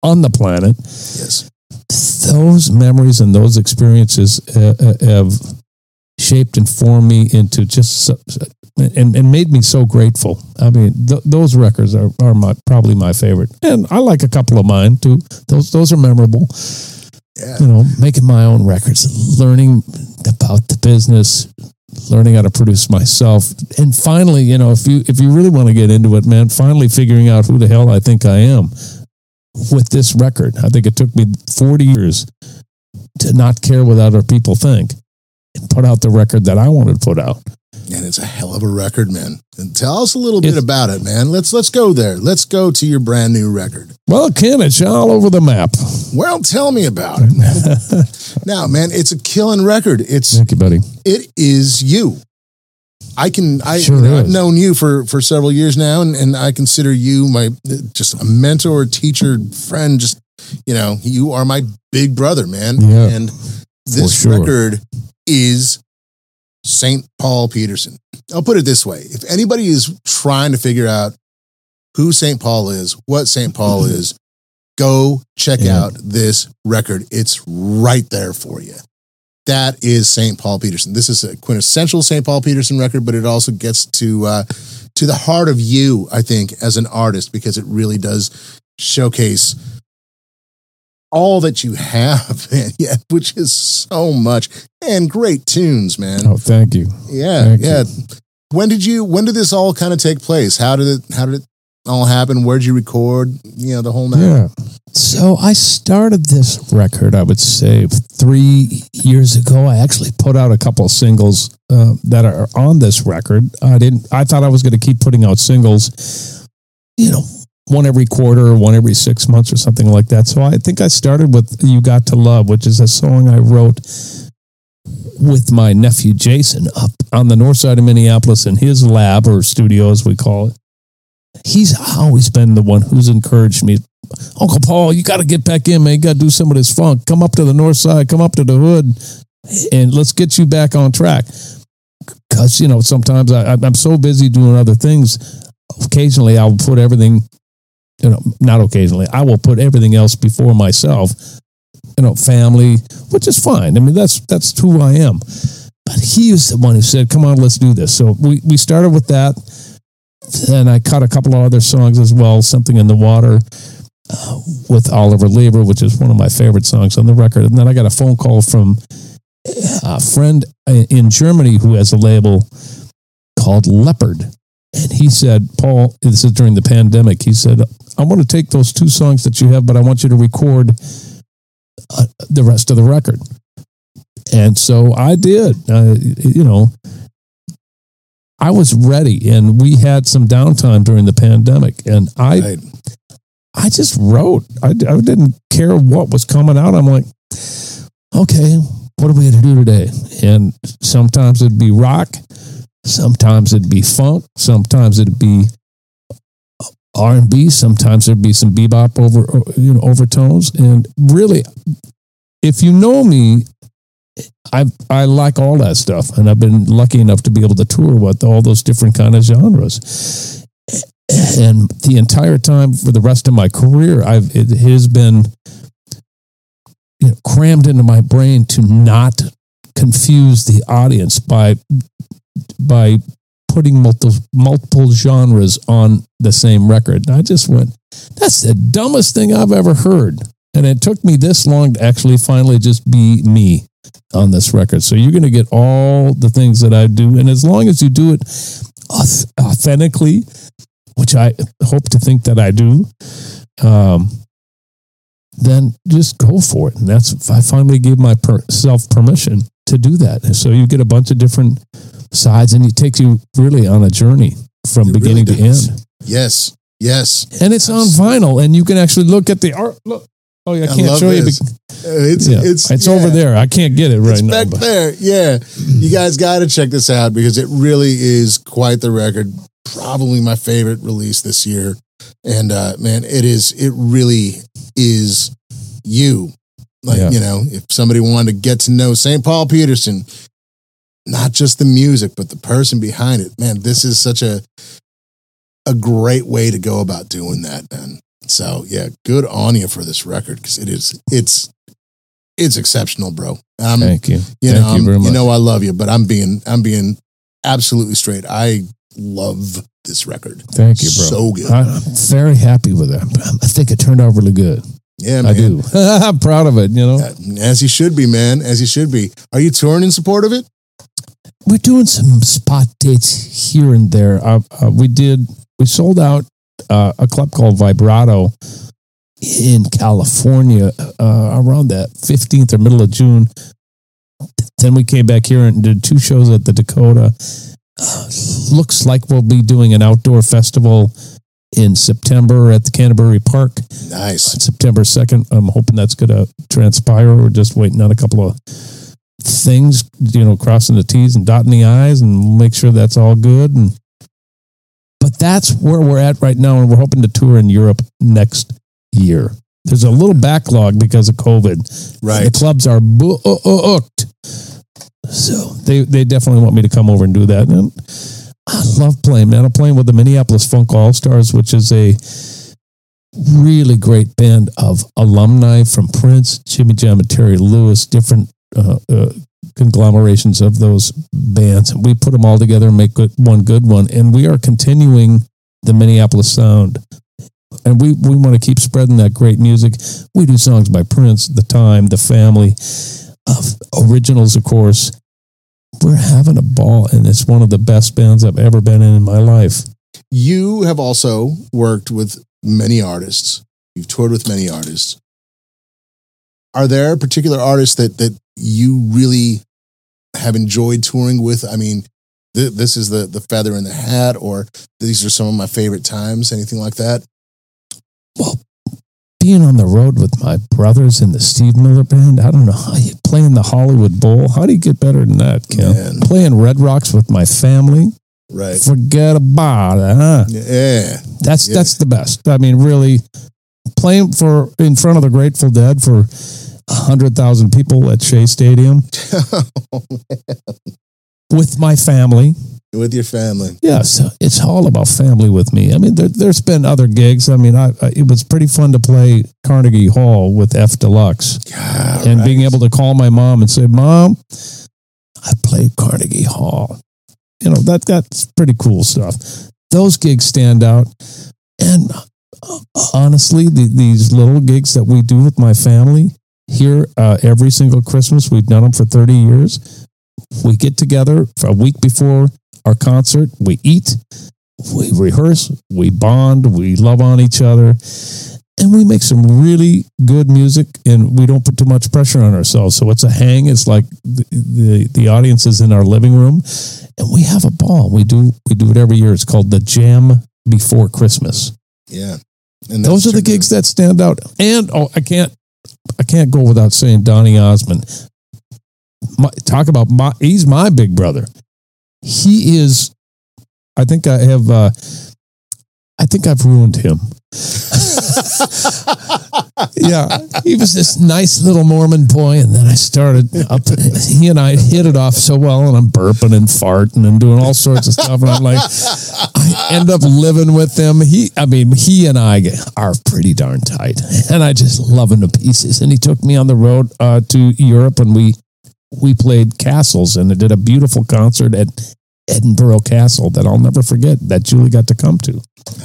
Speaker 4: on the planet
Speaker 3: Yes.
Speaker 4: Those memories and those experiences uh, uh, have shaped and formed me into just so, and, and made me so grateful. I mean, th- those records are, are my probably my favorite, and I like a couple of mine too. Those those are memorable.
Speaker 3: Yeah.
Speaker 4: You know, making my own records, learning about the business, learning how to produce myself, and finally, you know, if you if you really want to get into it, man, finally figuring out who the hell I think I am with this record. I think it took me 40 years to not care what other people think and put out the record that I wanted to put out.
Speaker 3: And it's a hell of a record, man. And tell us a little bit about it, man. Let's let's go there. Let's go to your brand new record.
Speaker 4: Well, Ken, it's all over the map.
Speaker 3: Well, tell me about it, man. now, man, it's a killing record. It's
Speaker 4: Thank you, buddy.
Speaker 3: it is you. I can I
Speaker 4: sure
Speaker 3: you know, I've known you for for several years now, and and I consider you my just a mentor, teacher, friend. Just you know, you are my big brother, man.
Speaker 4: Yeah,
Speaker 3: and this
Speaker 4: sure.
Speaker 3: record is St. Paul Peterson. I'll put it this way if anybody is trying to figure out who St. Paul is, what St. Paul mm-hmm. is, go check
Speaker 4: Yeah.
Speaker 3: out this record. It's right there for you. That is St. Paul Peterson. This is a quintessential St. Paul Peterson record, but it also gets to uh, to the heart of you, I think, as an artist, because it really does showcase all that you have, man. Yeah, which is so much and great tunes, man.
Speaker 4: Oh, thank you.
Speaker 3: Yeah,
Speaker 4: Thank
Speaker 3: yeah. When did you? When did this all kind of take place? How did it? How did it all happened? Where'd you record? You know, the whole night.
Speaker 4: Yeah. So I started this record, I would say, three years ago. I actually put out a couple of singles uh, that are on this record. I didn't. I thought I was going to keep putting out singles, you know, one every quarter, or one every six months, or something like that. So I think I started with "You Got to Love," which is a song I wrote with my nephew Jason up on the north side of Minneapolis in his lab or studio, as we call it. He's always been the one who's encouraged me Uncle Paul, you got to get back in, man. You got to do some of this funk. Come up to the north side, come up to the hood, and let's get you back on track. Because, you know, sometimes I, I'm so busy doing other things. Occasionally, I'll put everything, you know, not occasionally, I will put everything else before myself, you know, family, which is fine. I mean, that's, that's who I am. But he is the one who said, come on, let's do this. So we, we started with that. Then I cut a couple of other songs as well, Something in the Water uh, with Oliver Leiber, which is one of my favorite songs on the record. And then I got a phone call from a friend in Germany who has a label called Leopard. And he said, Paul, this is during the pandemic. He said, I want to take those two songs that you have, but I want you to record uh, the rest of the record. And so I did. Uh, you know, I was ready, and we had some downtime during the pandemic, and I
Speaker 3: Right.
Speaker 4: I just wrote. I, I didn't care what was coming out. I'm like, okay, what are we going to do today? And sometimes it'd be rock, sometimes it'd be funk, sometimes it'd be R and B, sometimes there'd be some bebop over you know overtones. And really, if you know me, I I like all that stuff, and I've been lucky enough to be able to tour with all those different kind of genres and the entire time for the rest of my career, I've it has been you know, crammed into my brain to not confuse the audience by by putting multiple multiple genres on the same record. And I just went, that's the dumbest thing I've ever heard. And it took me this long to actually finally just be me on this record. So you're going to get all the things that I do, and as long as you do it authentically which I hope to think that I do, um, then just go for it. And that's I finally gave myself permission to do that. And so you get a bunch of different sides, and it takes you really on a journey from
Speaker 3: It
Speaker 4: beginning
Speaker 3: really
Speaker 4: to end.
Speaker 3: Yes. Yes.
Speaker 4: And it's on vinyl, and you can actually look at the art. Look, oh yeah, I
Speaker 3: I
Speaker 4: can't
Speaker 3: love
Speaker 4: show you.
Speaker 3: this.
Speaker 4: bec-
Speaker 3: Uh, It's
Speaker 4: yeah,
Speaker 3: it's
Speaker 4: it's
Speaker 3: yeah.
Speaker 4: over there. I can't get it right
Speaker 3: It's
Speaker 4: now.
Speaker 3: back
Speaker 4: but-
Speaker 3: there. Yeah. You guys got to check this out because it really is quite the record. Probably my favorite release this year. And uh, man, it is, it really is you. Like,
Speaker 4: Yeah.
Speaker 3: you know, if somebody wanted to get to know St. Paul Peterson, not just the music, but the person behind it, man, this is such a, a great way to go about doing that, man. So yeah, good on you for this record because it is, it's, it's exceptional, bro. Um,
Speaker 4: Thank you.
Speaker 3: you
Speaker 4: Thank
Speaker 3: know,
Speaker 4: you much.
Speaker 3: you know, I love you, but I'm being, I'm being absolutely straight. I love this record.
Speaker 4: Thank you, bro.
Speaker 3: So good.
Speaker 4: I'm very happy with it. I think it turned out really good.
Speaker 3: Yeah,
Speaker 4: I do. I'm proud of it. You know.
Speaker 3: Uh, As you should be, man. As you should be. Are you touring in support of it?
Speaker 4: we're doing some spot dates here and there. Uh, uh, we did. We sold out uh, a club called Vibrato in California uh, around that 15th or middle of June. Then we came back here and did two shows at the Dakota. Uh, looks like we'll be doing an outdoor festival in September at the Canterbury Park.
Speaker 3: Nice.
Speaker 4: on September 2nd. I'm hoping that's going to transpire. We're just waiting on a couple of things, you know, crossing the T's and dotting the I's and make sure that's all good. And But that's where we're at right now. And we're hoping to tour in Europe next year. There's a little backlog because of COVID.
Speaker 3: Right.
Speaker 4: The clubs are booked. So they they definitely want me to come over and do that. And I love playing, man. I'm playing with the Minneapolis Funk All Stars, which is a really great band of alumni from Prince, Jimmy Jam, and Terry Lewis, different uh, uh, conglomerations of those bands. We put them all together and make good, one good one. And we are continuing the Minneapolis sound. And we, we want to keep spreading that great music. We do songs by Prince, The Time, The Family, of originals, of course. We're having a ball, and it's one of the best bands I've ever been in in my life.
Speaker 3: You have also worked with many artists. You've toured with many artists. Are there particular artists that that you really have enjoyed touring with? I mean, th- this is the the feather in the hat, or these are some of my favorite times. Anything like that?
Speaker 4: Well, being on the road with my brothers in the Steve Miller Band, I don't know how you playing the Hollywood Bowl. How do you get better than that, Kim?
Speaker 3: Man.
Speaker 4: Playing Red Rocks with my family,
Speaker 3: Right.
Speaker 4: forget about it, huh?
Speaker 3: Yeah.
Speaker 4: That's
Speaker 3: Yeah.
Speaker 4: that's the best. I mean, really playing for in front of the Grateful Dead for hundred thousand people at Shea Stadium with my family.
Speaker 3: with your family.
Speaker 4: Yes, it's all about family with me. I mean, there, there's been other gigs. I mean, I, I, it was pretty fun to play Carnegie Hall with fDeluxe
Speaker 3: God,
Speaker 4: and
Speaker 3: right.
Speaker 4: being able to call my mom and say, "Mom, I played Carnegie Hall." You know that that's pretty cool stuff. Those gigs stand out, and uh, honestly, the, these little gigs that we do with my family here uh, every single Christmas, we've done them for thirty years. We get together for a week before our concert. We eat, we rehearse, we bond, we love on each other, and we make some really good music. And we don't put too much pressure on ourselves. So it's a hang. It's like the the, the audience is in our living room, and we have a ball. We do we do it every year. It's called the Jam Before Christmas.
Speaker 3: Yeah. And
Speaker 4: Those are the gigs that stand out. And oh, I can't I can't go without saying Donny Osmond. My, talk about my he's my big brother. He is I think I have uh I think I've ruined him. yeah, he was this nice little Mormon boy, and then I started up. He and I hit it off so well, and I'm burping and farting and doing all sorts of stuff, and I'm like, I end up living with him. He, I mean, he and I are pretty darn tight, and I just love him to pieces. And he took me on the road uh, to Europe, and we we played castles, and did a beautiful concert at Edinburgh Castle that I'll never forget. That Julie got to come to.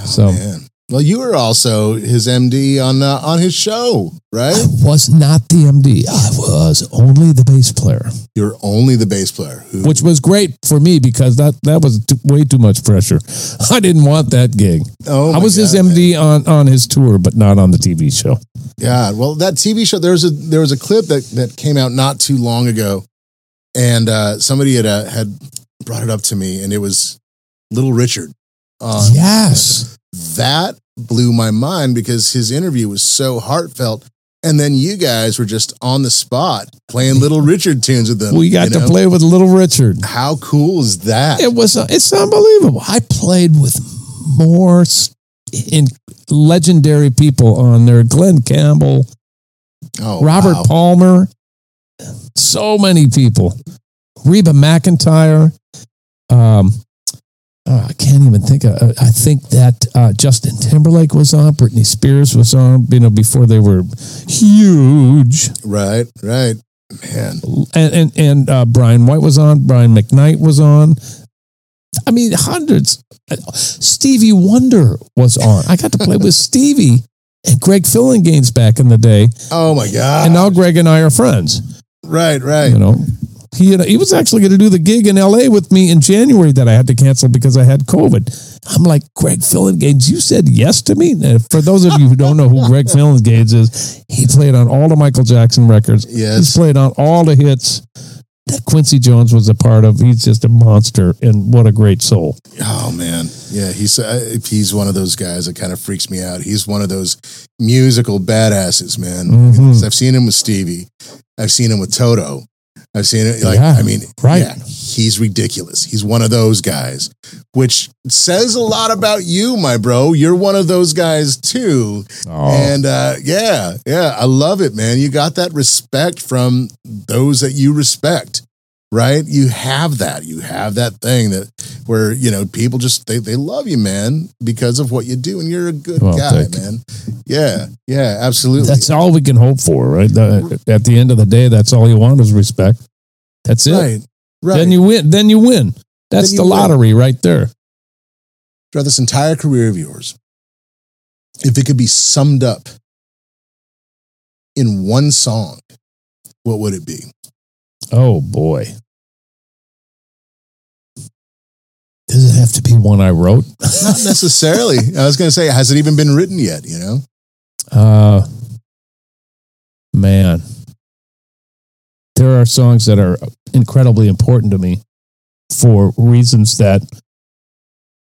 Speaker 4: so.
Speaker 3: Man. Well, you were also his MD on uh, on his show, right?
Speaker 4: I was not the MD. I was only the bass player,
Speaker 3: You're only the bass player. Who,
Speaker 4: which was great for me because that that was too, way too much pressure. I didn't want that gig.
Speaker 3: oh,
Speaker 4: I was his
Speaker 3: God, man.
Speaker 4: MD on on his tour, but not on the TV show.
Speaker 3: Yeah, well, that TV show there was a there was a clip that that came out not too long ago, and uh, somebody had uh, had brought it up to me, and it was Little Richard.
Speaker 4: Yes,
Speaker 3: that blew my mind because his interview was so heartfelt, and then you guys were just on the spot playing Little Richard tunes with them.
Speaker 4: we got to
Speaker 3: know?
Speaker 4: play with Little Richard.
Speaker 3: How cool is that?
Speaker 4: It was uh, it's unbelievable. I played with more in legendary people on there. Glen Campbell,
Speaker 3: oh,
Speaker 4: Robert
Speaker 3: wow.
Speaker 4: Palmer, so many people. Reba McEntire. Um, oh, I can't even think. Of, uh, I think that uh, Justin Timberlake was on. Britney Spears was on. You know, before they were huge.
Speaker 3: Right, right, man.
Speaker 4: And and, and uh, Brian White was on. Brian McKnight was on. I mean, hundreds. Stevie Wonder was on. I got to play with Stevie and Greg Phillinganes back in the day,
Speaker 3: Oh my god!
Speaker 4: and now Greg and I are friends.
Speaker 3: right, right.
Speaker 4: You know, he had, he was actually going to do the gig in L.A. with me in January that I had to cancel because I had COVID. I'm like, Greg Phillinganes, you said yes to me. For those of you who don't know who Greg Phillinganes is, he played on all the Michael Jackson records.
Speaker 3: Yes.
Speaker 4: He's played on all the hits that Quincy Jones was a part of. He's just a monster, and what a great soul.
Speaker 3: Oh man, yeah. He's uh, he's one of those guys that kind of freaks me out. He's one of those musical badasses, man.
Speaker 4: Mhm.
Speaker 3: I've seen him with Stevie. I've seen him with Toto. I've seen it like
Speaker 4: Yeah,
Speaker 3: I mean,
Speaker 4: right.
Speaker 3: yeah, he's ridiculous. He's one of those guys, which says a lot about you, my bro. You're one of those guys too.
Speaker 4: Oh,
Speaker 3: And uh, yeah, yeah, I love it, man. You got that respect from those that you respect, right? You have that. You have that thing that where you know people just they they love you, man, because of what you do, and you're a good
Speaker 4: Well,
Speaker 3: guy, man. Yeah, yeah, absolutely.
Speaker 4: That's all we can hope for, right? The- at the end of the day, that's all you want is respect. That's it.
Speaker 3: right, right.
Speaker 4: Then you win. Then you win. That's
Speaker 3: Then
Speaker 4: the
Speaker 3: you win.
Speaker 4: lottery right there.
Speaker 3: throughout this entire career of yours, if it could be summed up in one song, what would it be?
Speaker 4: Oh boy. Does it have to be one I wrote?
Speaker 3: Not necessarily. I was going to say, has it even been written yet? You know,
Speaker 4: Uh man. There are songs that are incredibly important to me for reasons that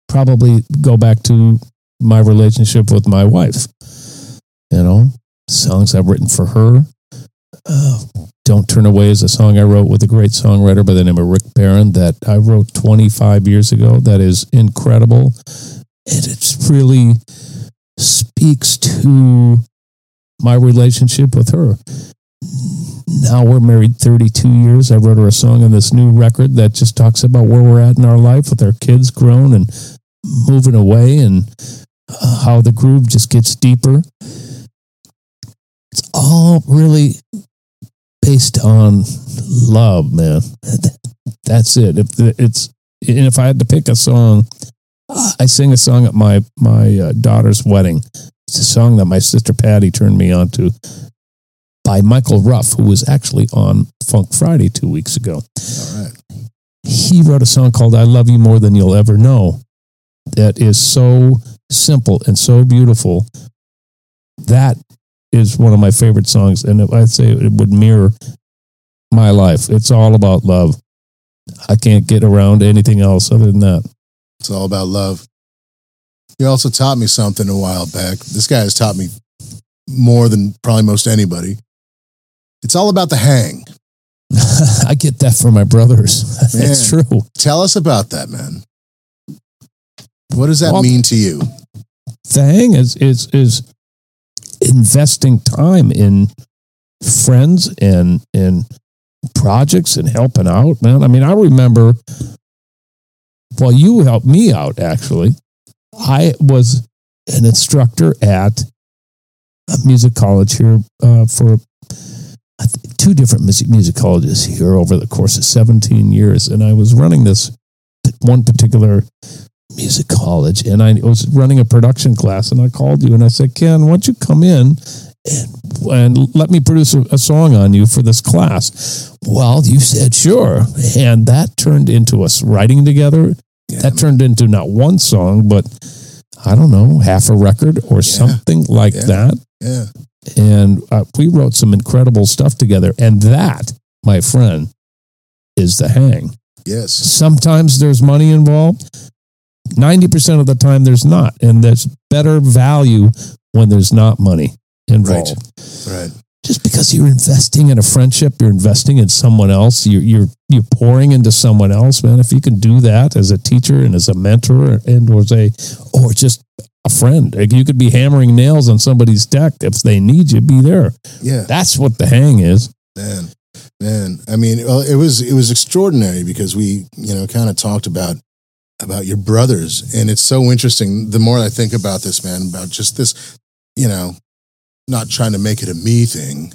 Speaker 4: probably go back to my relationship with my wife. You know, songs I've written for her. Uh, Don't Turn Away is a song I wrote with a great songwriter by the name of Rick Barron that I wrote 25 years ago. That is incredible. And it really speaks to my relationship with her. Now we're married 32 years. I wrote her a song on this new record that just talks about where we're at in our life with our kids grown and moving away and uh, how the groove just gets deeper. It's all really based on love, man. That's it. If it's and if I had to pick a song, I sing a song at my my uh, daughter's wedding. It's a song that my sister Patty turned me on to by Michael Ruff, who was actually on Funk Friday two weeks ago.
Speaker 3: all right.
Speaker 4: He wrote a song called I Love You More Than You'll Ever Know that is so simple and so beautiful. That is one of my favorite songs. And I'd say it would mirror my life. It's all about love. I can't get around anything else other than that.
Speaker 3: It's all about love. You also taught me something a while back. This guy has taught me more than probably most anybody. It's all about the hang.
Speaker 4: I get that from my brothers. That's true.
Speaker 3: Tell us about that, man. What does that
Speaker 4: Well,
Speaker 3: mean to you?
Speaker 4: The hang is is is investing time in friends and and projects and helping out, man. I mean, I remember well, you helped me out actually. I was an instructor at a music college here uh, for two different music music colleges here over the course of 17 years, and I was running this one particular music college, and I was running a production class, and I called you and I said, Ken, why don't you come in and, and let me produce a, a song on you for this class? Well, you said sure, and that turned into us writing together. That turned into not one song, but I don't know, half a record or something like
Speaker 3: Yeah.
Speaker 4: that
Speaker 3: Yeah.
Speaker 4: and uh, we wrote some incredible stuff together. And that, my friend, is the hang.
Speaker 3: Yes.
Speaker 4: Sometimes there's money involved. 90% of the time there's not. And there's better value when there's not money involved.
Speaker 3: Right. right.
Speaker 4: Just because you're investing in a friendship, you're investing in someone else, you're, you're, you're pouring into someone else, man. If you can do that as a teacher and as a mentor and or as a, or just a friend, like you could be hammering nails on somebody's deck. If they need you, be there.
Speaker 3: Yeah.
Speaker 4: That's what the hang is.
Speaker 3: Man, man. I mean, well, it was it was extraordinary because we, you know, kind of talked about about your brothers, and it's so interesting. The more I think about this, man, about just this, you know, not trying to make it a me thing.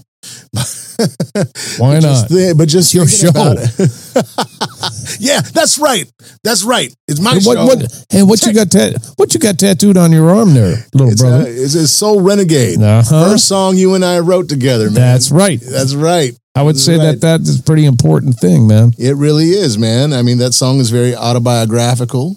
Speaker 4: Why
Speaker 3: but just
Speaker 4: not?
Speaker 3: thi- but just
Speaker 4: your
Speaker 3: it. yeah, that's right. That's right. It's my
Speaker 4: Hey,
Speaker 3: show.
Speaker 4: what, what, hey, what you got? Ta- what you got tattooed on your arm there, little
Speaker 3: it's, uh,
Speaker 4: brother?
Speaker 3: it's a Soul Renegade.
Speaker 4: Uh-huh.
Speaker 3: First song you and I wrote together, man.
Speaker 4: That's right.
Speaker 3: That's right.
Speaker 4: I would
Speaker 3: That's
Speaker 4: say
Speaker 3: right.
Speaker 4: that that is a pretty important thing, man.
Speaker 3: It really is, man. I mean, that song is very autobiographical.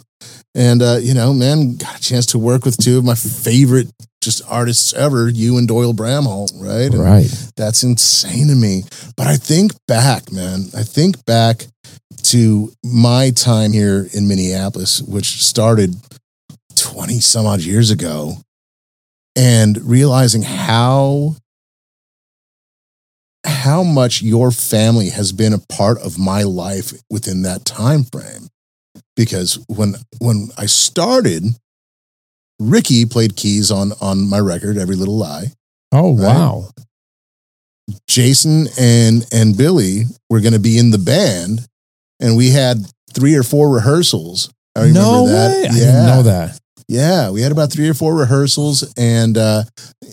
Speaker 3: And, uh, you know, man, got a chance to work with two of my favorite just artists ever, you and Doyle Bramhall, right? And
Speaker 4: Right.
Speaker 3: That's insane to me. But I think back, man, I think back to my time here in Minneapolis, which started 20 some odd years ago, and realizing how how much your family has been a part of my life within that time frame because when when I started Ricky played keys on on my record Every Little Lie
Speaker 4: Oh
Speaker 3: Right.
Speaker 4: wow.
Speaker 3: Jason and and Billy were going to be in the band and we had three or four rehearsals. I remember
Speaker 4: no
Speaker 3: that.
Speaker 4: way. I didn't know that.
Speaker 3: Yeah, we had about three or four rehearsals, and uh,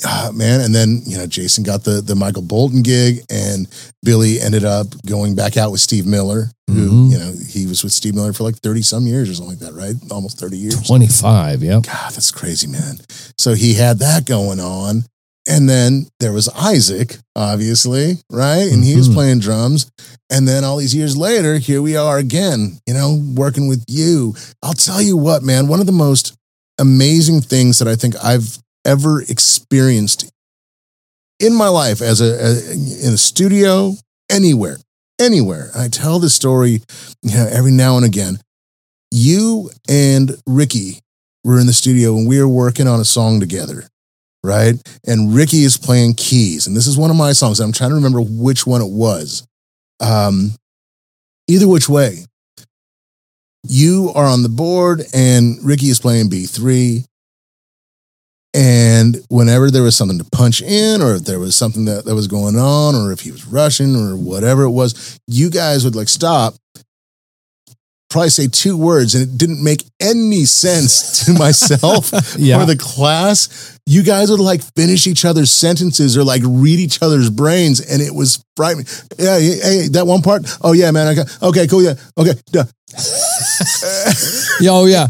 Speaker 3: ah, man, and then you know Jason got the the Michael Bolton gig, and Billy ended up going back out with Steve Miller, who
Speaker 4: Mhm.
Speaker 3: you know he was with Steve Miller for like thirty some years or something like that, right? Almost thirty years.
Speaker 4: 25, yeah.
Speaker 3: God, that's crazy, man. So he had that going on. And then there was Isaac, obviously, right? And he was
Speaker 4: Mhm.
Speaker 3: playing drums. And then all these years later, here we are again, you know, working with you. I'll tell you what, man, one of the most amazing things that I think I've ever experienced in my life as a, in a studio, anywhere, anywhere. I tell this story, you know, every now and again. You and Ricky were in the studio and we were working on a song together, right? And Ricky is playing keys, and this is one of my songs. I'm trying to remember which one it was. Um, either which way, you are on the board, and Ricky is playing B3. And whenever there was something to punch in, or if there was something that, that was going on, or if he was rushing, or whatever it was, you guys would like stop, probably say two words, and it didn't make any sense to myself
Speaker 4: Yeah.
Speaker 3: or the class. You guys would like finish each other's sentences or like read each other's brains, and it was frightening. Yeah, hey, that one part. Oh yeah, man. Okay, okay, cool. Yeah, okay.
Speaker 4: Yeah, Oh, yeah.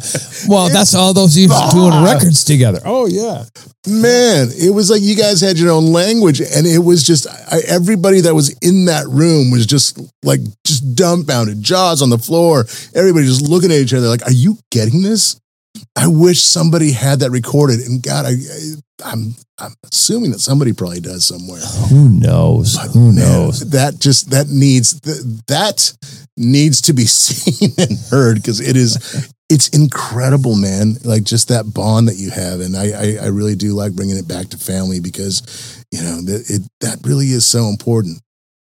Speaker 4: Well, that's all those years doing records together. Oh, yeah.
Speaker 3: Man, it was like you guys had your own language, and it was just I, everybody that was in that room was just like just dumbfounded, jaws on the floor. Everybody just looking at each other like, "Are you getting this?" I wish somebody had that recorded, and God, I, I I'm I'm assuming that somebody probably does somewhere.
Speaker 4: Who knows? Who
Speaker 3: Man,
Speaker 4: knows?
Speaker 3: that just that needs th- that needs to be seen and heard because it is it's incredible, man. Like just that bond that you have, and I I, I really do like bringing it back to family because you know that it that really is so important.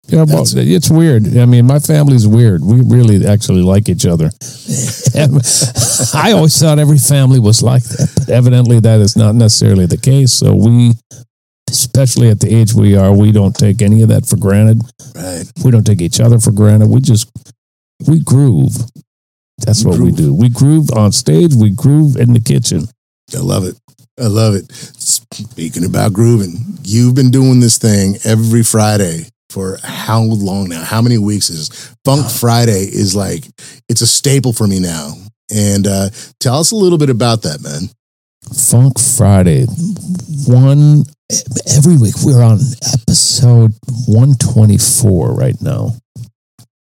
Speaker 4: Yeah, well, it's weird. I mean, my family's weird. We really actually like each other. I always thought every family was like that, but evidently that is not necessarily the case. So we, especially at the age we are, we don't take any of that for granted.
Speaker 3: Right.
Speaker 4: We don't take each other for granted. We just we groove. That's
Speaker 3: We
Speaker 4: what we do. We groove on stage. We groove in the kitchen.
Speaker 3: I love it. I love it. Speaking about grooving, you've been doing this thing every Friday for how long now? How many weeks is? Funk Friday is like it's a staple for me now. And uh, tell us a little bit about that, man.
Speaker 4: Funk Friday, one every week. We're on episode one twenty four right now.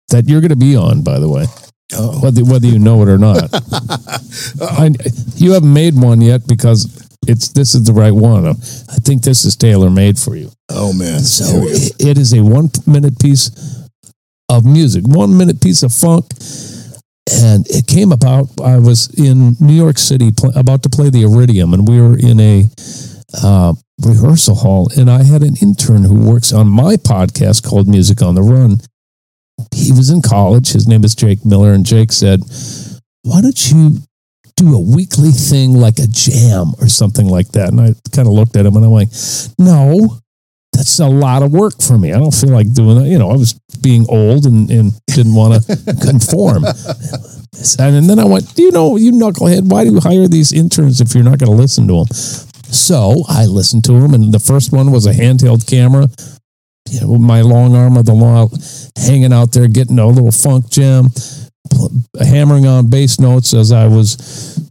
Speaker 4: That you're going to be on, by the way,
Speaker 3: Oh,
Speaker 4: whether whether you know it or not. I, you haven't made one yet because it's this is the right one. I think this is tailor made for you.
Speaker 3: oh man.
Speaker 4: So
Speaker 3: Here we go.
Speaker 4: it, it is a one minute piece of music, one minute piece of funk. And it came about, I was in New York City pl- about to play the Iridium, and we were in a uh, rehearsal hall. And I had an intern who works on my podcast called Music on the Run. He was in college. His name is Jake Miller. And Jake said, Why don't you do a weekly thing like a jam or something like that? And I kind of looked at him and I'm like, No, that's a lot of work for me. I don't feel like doing that. You know, I was being old and, and didn't want to conform. And then I went, "Do you know, you knucklehead, why do you hire these interns if you're not going to listen to them? So I listened to them, and the first one was a handheld camera. You know, my long arm of the law hanging out there, getting a little funk jam, hammering on bass notes as I was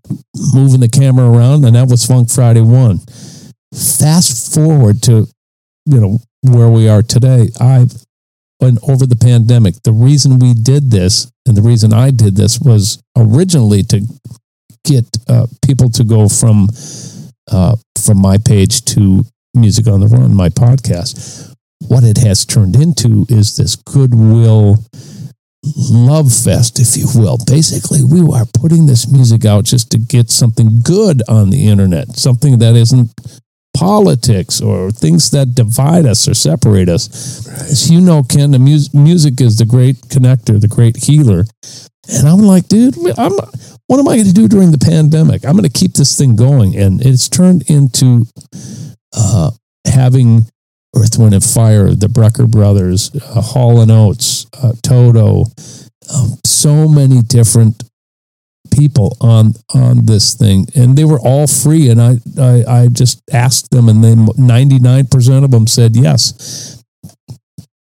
Speaker 4: moving the camera around, and that was Funk Friday one. Fast forward to you know where we are today i've and over the pandemic the reason we did this and the reason i did this was originally to get uh, people to go from uh, from my page to music on the run my podcast what it has turned into is this goodwill love fest if you will basically we are putting this music out just to get something good on the internet something that isn't politics or things that divide us or separate us. As you know, Ken, the mus- music is the great connector, the great healer. And I'm like, dude, I'm, what am I going to do during the pandemic? I'm going to keep this thing going. And it's turned into uh, having Earth, Wind, and Fire, the Brecker Brothers, uh, Hall and Oates, uh, Toto, um, so many different people on on this thing, and they were all free. And I I, I just asked them, and then ninety nine percent of them said yes.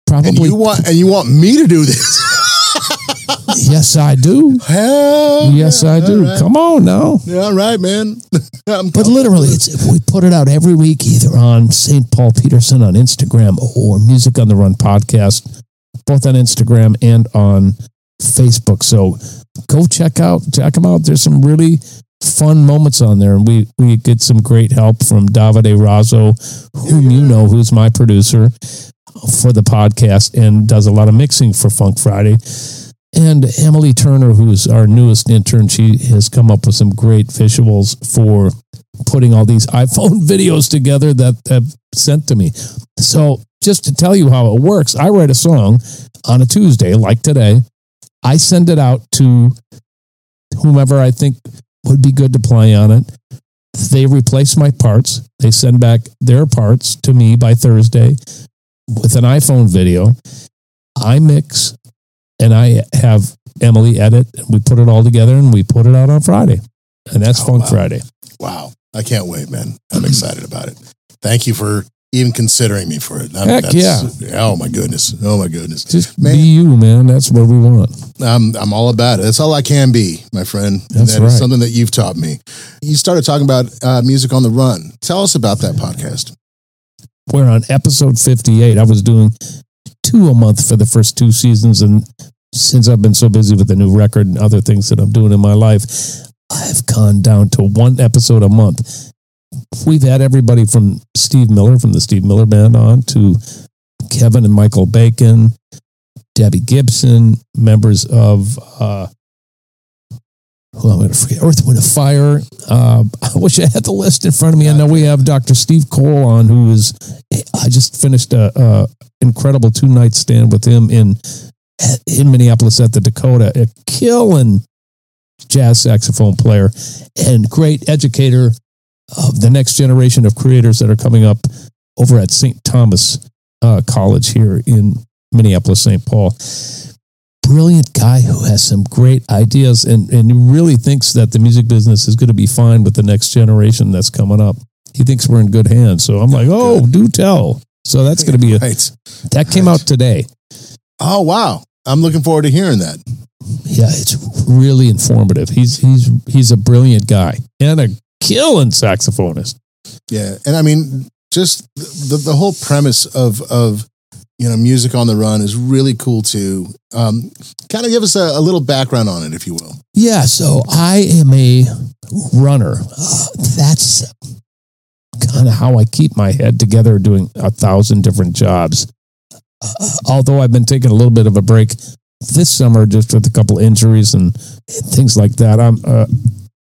Speaker 4: Probably And
Speaker 3: you want and you want me to do this?
Speaker 4: yes, I do.
Speaker 3: Hell,
Speaker 4: Yes,
Speaker 3: yeah,
Speaker 4: I do.
Speaker 3: right.
Speaker 4: Come on now.
Speaker 3: Yeah, all right, man.
Speaker 4: But literally, it's if we put it out every week, either on St. Paul Peterson on Instagram or Music on the Run podcast, both on Instagram and on Facebook. So go check out check them out. There's some really fun moments on there, and we we get some great help from Davide Razzo, whom you know, who's my producer for the podcast and does a lot of mixing for Funk Friday. And Emily Turner, who's our newest intern, she has come up with some great visuals for putting all these iPhone videos together that have sent to me. So just to tell you how it works, I write a song on a Tuesday, like today. I send it out to whomever I think would be good to play on it. They replace my parts. They send back their parts to me by Thursday with an iPhone video. I mix and I have Emily edit. And we put it all together and we put it out on Friday. And that's
Speaker 3: Oh,
Speaker 4: Funk
Speaker 3: wow.
Speaker 4: Friday.
Speaker 3: wow. I can't wait, man. I'm excited about it. Thank you for even considering me for it.
Speaker 4: Heck
Speaker 3: that's- Oh my goodness. Oh my goodness.
Speaker 4: Just
Speaker 3: Man.
Speaker 4: be you, man. That's what we want.
Speaker 3: I'm I'm all about it. That's all I can be, my friend. And
Speaker 4: That's
Speaker 3: that is
Speaker 4: right.
Speaker 3: something that you've taught me. You started talking about uh, music on the run. Tell us about that podcast.
Speaker 4: We're on episode 58. I was doing two a month for the first two seasons. And since I've been so busy with the new record and other things that I'm doing in my life, I've gone down to one episode a month. We've had everybody from Steve Miller from the Steve Miller Band on to Kevin and Michael Bacon, Debbie Gibson, members of uh, who I'm going to forget, Earth, Wind, and Fire. Uh, I wish I had the list in front of me. I know we have Dr. Steve Cole on, who is, I just finished a, a incredible two night stand with him in in Minneapolis at the Dakota, a killing jazz saxophone player and great educator of the next generation of creators that are coming up over at St. Thomas uh, College here in Minneapolis, St. Paul brilliant guy who has some great ideas and, and really thinks that the music business is going to be fine with the next generation that's coming up. He thinks we're in good hands. So I'm like, oh, do tell. So that's going to be a,
Speaker 3: Right.
Speaker 4: that came out today.
Speaker 3: Oh wow. I'm looking forward to hearing that.
Speaker 4: Yeah, it's really informative. He's he's he's a brilliant guy and a killing saxophonist.
Speaker 3: Yeah. And I mean, just the the whole premise of of you know music on the run is really cool too. Um, kind of give us a, a little background on it, if you will.
Speaker 4: Yeah, so I am a runner. Uh, that's kind of how I keep my head together doing a thousand different jobs. Although I've been taking a little bit of a break this summer just with a couple injuries and things like that. I'm uh,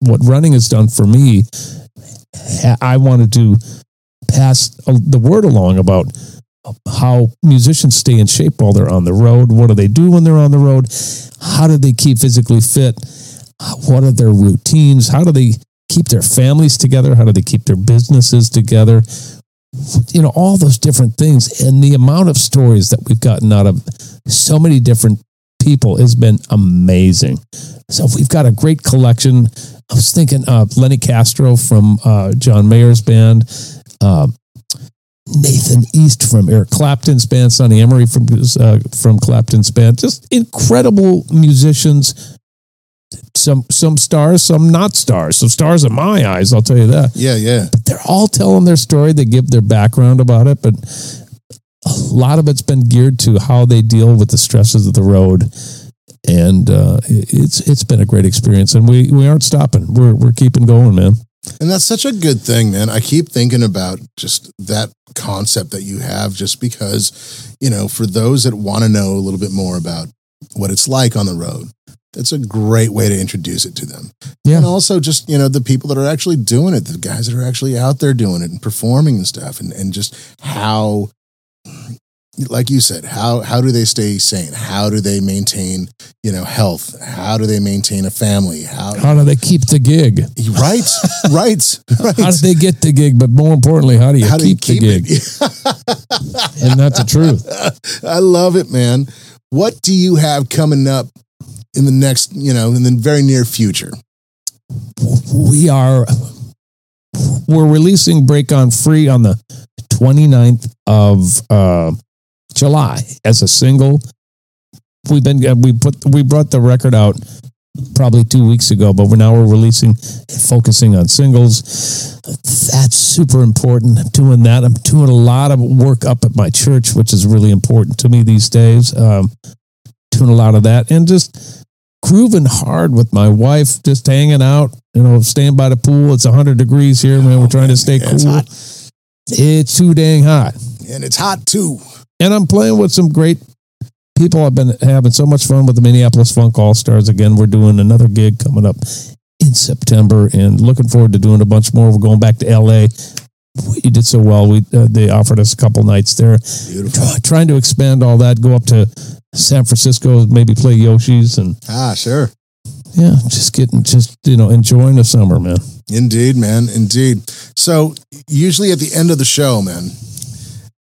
Speaker 4: what running has done for me. I wanted to pass the word along about how musicians stay in shape while they're on the road. What do they do when they're on the road? How do they keep physically fit? What are their routines? How do they keep their families together? How do they keep their businesses together? You know, all those different things. And the amount of stories that we've gotten out of so many different people has been amazing. So we've got a great collection. I was thinking uh, Lenny Castro from uh, John Mayer's band, uh, Nathan East from Eric Clapton's band, Sonny Emory from uh, from Clapton's band. Just incredible musicians. Some some stars, some not stars. Some stars in my eyes, I'll tell you that.
Speaker 3: Yeah, yeah.
Speaker 4: But they're all telling their story. They give their background about it, but a lot of it's been geared to how they deal with the stresses of the road. And uh, it's it's been a great experience, and we, we aren't stopping. We're we're keeping going, man.
Speaker 3: And that's such a good thing, man. I keep thinking about just that concept that you have, just because, you know, for those that want to know a little bit more about what it's like on the road, it's a great way to introduce it to them.
Speaker 4: Yeah.
Speaker 3: And also just, you know, the people that are actually doing it, the guys that are actually out there doing it and performing and stuff, and, and just how, like you said, how how do they stay sane? How do they maintain, you know, health? How do they maintain a family? How
Speaker 4: How do they keep the gig?
Speaker 3: right, right, right.
Speaker 4: How do they get the gig? But more importantly, how do you
Speaker 3: How do you
Speaker 4: keep, the gig? And that's the truth.
Speaker 3: I love it, man. What do you have coming up in the next, you know, in the very near future?
Speaker 4: we are we're releasing break on free on the 29th of uh, july as a single. We've been we put we brought the record out probably two weeks ago but we're now we're releasing focusing on singles. That's super important. I'm doing that. I'm doing a lot of work up at my church which is really important to me these days. Um, doing a lot of that and just grooving hard with my wife, just hanging out, you know, staying by the pool. It's 100 degrees here, man. We're trying to stay
Speaker 3: Yeah, it's
Speaker 4: cool.
Speaker 3: hot.
Speaker 4: It's too dang hot.
Speaker 3: And it's hot too.
Speaker 4: And I'm playing with some great people. I've been having so much fun with the Minneapolis Funk All Stars. Again, we're doing another gig coming up in September and looking forward to doing a bunch more. We're going back to LA. We did so well. We uh, they offered us a couple nights there.
Speaker 3: Beautiful.
Speaker 4: Try, trying to expand all that. Go up to San Francisco, maybe play Yoshi's and
Speaker 3: Ah, sure.
Speaker 4: yeah, just getting just you know enjoying the summer, man.
Speaker 3: Indeed, man. Indeed. So usually at the end of the show, man,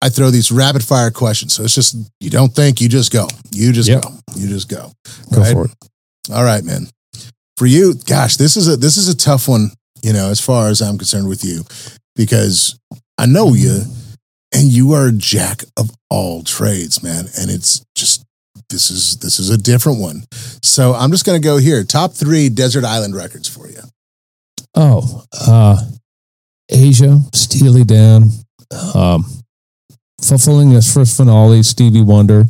Speaker 3: I throw these rapid fire questions. So it's just you don't think, you just go. You just
Speaker 4: Yep.
Speaker 3: go. You just go.
Speaker 4: Go
Speaker 3: Right?
Speaker 4: for it.
Speaker 3: All right, man. For you, gosh, this is a this is a tough one, you know, as far as I'm concerned with you, because I know you and you are a jack of all trades, man. And it's just this is this is a different one. So I'm just gonna go here. Top three desert island records for you.
Speaker 4: Oh, uh, Aja, Steely Dan, um, Fulfillingness' First Finale, Stevie Wonder,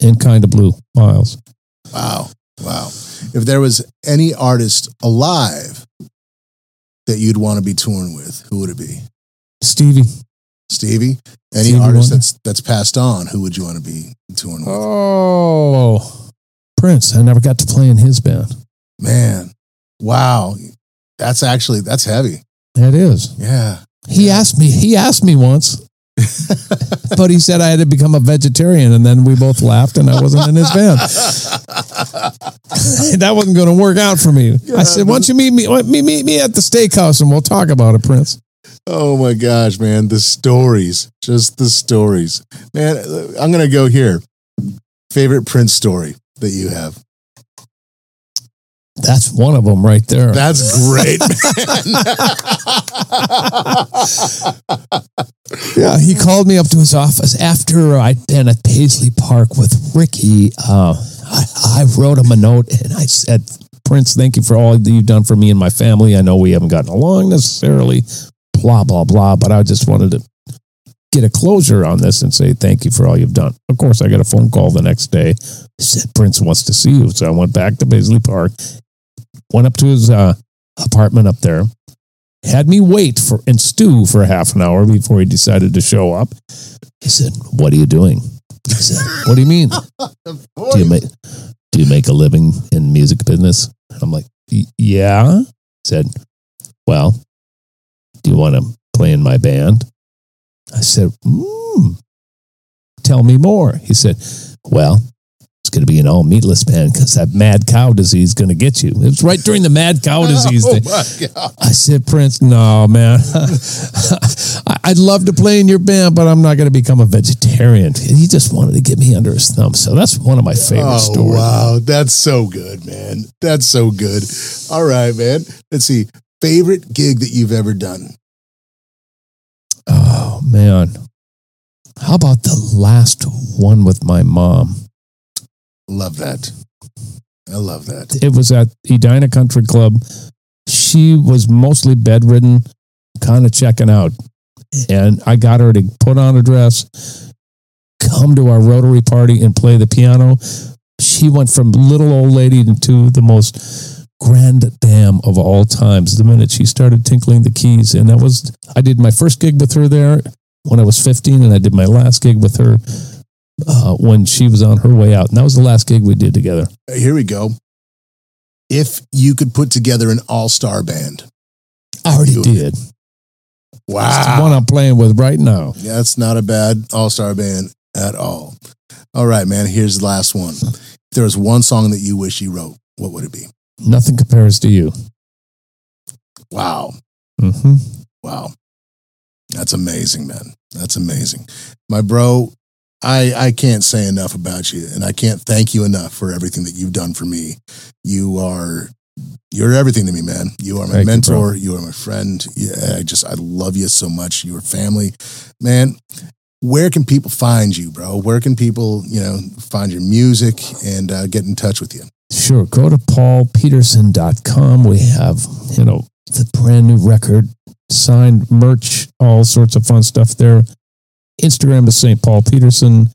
Speaker 4: and Kind of Blue, Miles.
Speaker 3: Wow. Wow. If there was any artist alive that you'd want to be touring with, who would it be?
Speaker 4: Stevie.
Speaker 3: Stevie? Any
Speaker 4: Stevie
Speaker 3: artist
Speaker 4: Wonder.
Speaker 3: that's that's passed on, who would you want to be touring with?
Speaker 4: Oh, Prince. I never got to play in his band.
Speaker 3: Man. Wow. That's actually that's heavy.
Speaker 4: That is.
Speaker 3: Yeah.
Speaker 4: He asked me. He asked me once, but he said I had to become a vegetarian, and then we both laughed, and I wasn't in his band. that wasn't going to work out for me. I said, "Why don't you meet me? Meet, meet me at the steakhouse, and we'll talk about it, Prince."
Speaker 3: Oh my gosh, man. The stories. Just the stories. Man, I'm gonna go here. Favorite Prince story that you have.
Speaker 4: That's one of them right there.
Speaker 3: That's great, man.
Speaker 4: Yeah, he called me up to his office after I'd been at Paisley Park with Ricky. Uh, I, I wrote him a note and I said, Prince, thank you for all that you've done for me and my family. I know we haven't gotten along necessarily, blah, blah, blah, but I just wanted to get a closure on this and say thank you for all you've done. Of course, I got a phone call the next day. Said, Prince wants to see you. So I went back to Paisley Park, went up to his uh, apartment up there, had me wait for and stew for half an hour before he decided to show up. He said, "What are you doing?" I said, "What do you mean? Do you make do you make a living in music business?" I'm like, "Yeah." He said, "Well, do you want to play in my band?" I said, mm, "Tell me more." He said, "Well." It's going to be an all meatless band because that mad cow disease is going to get you. It was right during the mad cow oh, disease
Speaker 3: oh
Speaker 4: thing. I said, Prince, no, man. I'd love to play in your band, but I'm not going to become a vegetarian. He just wanted to get me under his thumb. So that's one of my favorite
Speaker 3: Oh,
Speaker 4: stories.
Speaker 3: wow. That's so good, man. That's so good. All right, man. Let's see. Favorite gig that you've ever done?
Speaker 4: Oh, man. How about the last one with my mom?
Speaker 3: Love that. I love that.
Speaker 4: It was at Edina Country Club. She was mostly bedridden, kind of checking out. And I got her to put on a dress, come to our Rotary party, and play the piano. She went from little old lady to the most grand dame of all times the minute she started tinkling the keys. And that was, I did my first gig with her there when I was 15, and I did my last gig with her uh, when she was on her way out. And that was the last gig we did together.
Speaker 3: Here we go. If you could put together an all star band.
Speaker 4: I already did. The
Speaker 3: Wow.
Speaker 4: one I'm playing with right now.
Speaker 3: Yeah, That's not a bad all star band at all. All right, man. Here's the last one. If there was one song that you wish you wrote, what would it be?
Speaker 4: Nothing compares to you.
Speaker 3: Wow.
Speaker 4: Mm-hmm.
Speaker 3: Wow. That's amazing, man. That's amazing. My bro, I, I can't say enough about you, and I can't thank you enough for everything that you've done for me. You are you're everything to me, man. You are my
Speaker 4: Thank
Speaker 3: mentor.
Speaker 4: bro.
Speaker 3: You, are my friend. Yeah, I just I love you so much. Your family, man. Where can people find you, bro? Where can people, you know, find your music and uh, get in touch with you?
Speaker 4: Sure. Go to paulpeterson.com. We have, you know, the brand new record, signed merch, all sorts of fun stuff there. Instagram is St. Paul Peterson.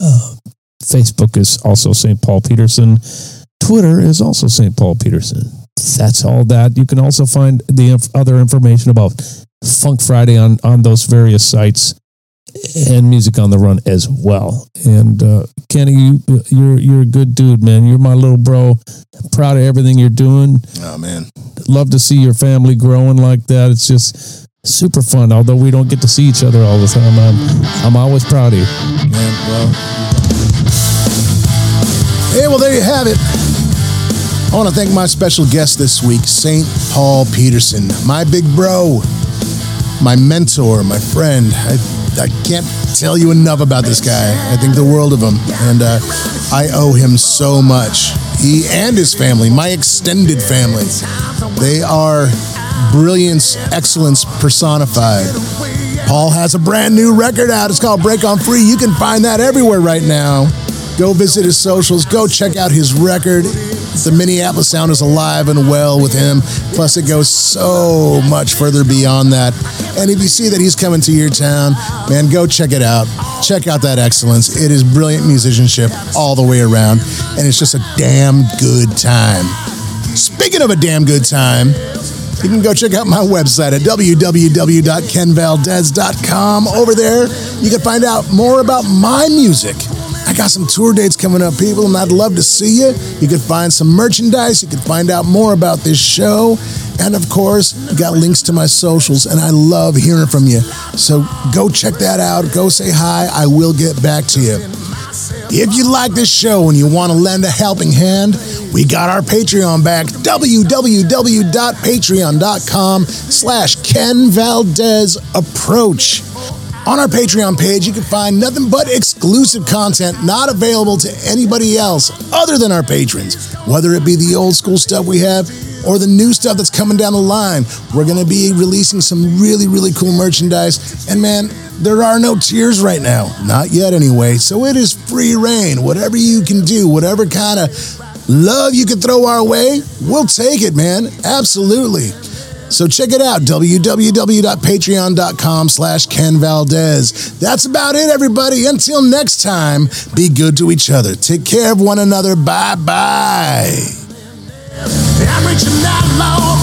Speaker 4: Uh, Facebook is also St. Paul Peterson. Twitter is also St. Paul Peterson. That's all that. You can also find the inf- other information about Funk Friday on, on those various sites and Music on the Run as well. And uh, Kenny, you, you're you're a good dude, man. You're my little bro. Proud of everything you're doing.
Speaker 3: Oh man,
Speaker 4: Love to see your family growing like that. It's just super fun. Although we don't get to see each other all the time, I'm, I'm always proud of you.
Speaker 3: man. Well, hey, well, there you have it. I want to thank my special guest this week, St. Paul Peterson, my big bro, my mentor, my friend. I, I can't tell you enough about this guy. I think the world of him, and uh, I owe him so much. He and his family, my extended family, they are brilliance, excellence personified. Paul has a brand new record out. It's called Break On Free. You can find that everywhere right now. Go visit his socials. Go check out his record. The Minneapolis sound is alive and well with him. Plus, it goes so much further beyond that. And if you see that he's coming to your town, man, go check it out. Check out that excellence. It is brilliant musicianship all the way around. And it's just a damn good time. Speaking of a damn good time, you can go check out my website at www.kenvaldez.com. Over there, you can find out more about my music. I got some tour dates coming up, people, and I'd love to see you. You can find some merchandise. You can find out more about this show. And of course, got links to my socials, and I love hearing from you. So go check that out. Go say hi. I will get back to you. If you like this show and you want to lend a helping hand, we got our Patreon back. www.patreon.com slash Ken Valdez Approach. On our Patreon page, you can find nothing but exclusive content not available to anybody else other than our patrons. Whether it be the old school stuff we have or the new stuff that's coming down the line, we're going to be releasing some really, really cool merchandise. And man, there are no tiers right now. Not yet, anyway. So it is free rein. Whatever you can do, whatever kind of love you can throw our way, we'll take it, man. Absolutely. So check it out, www.patreon.com slash Ken Valdez. That's about it, everybody. Until next time, be good to each other. Take care of one another. Bye-bye.
Speaker 2: I'm reaching out,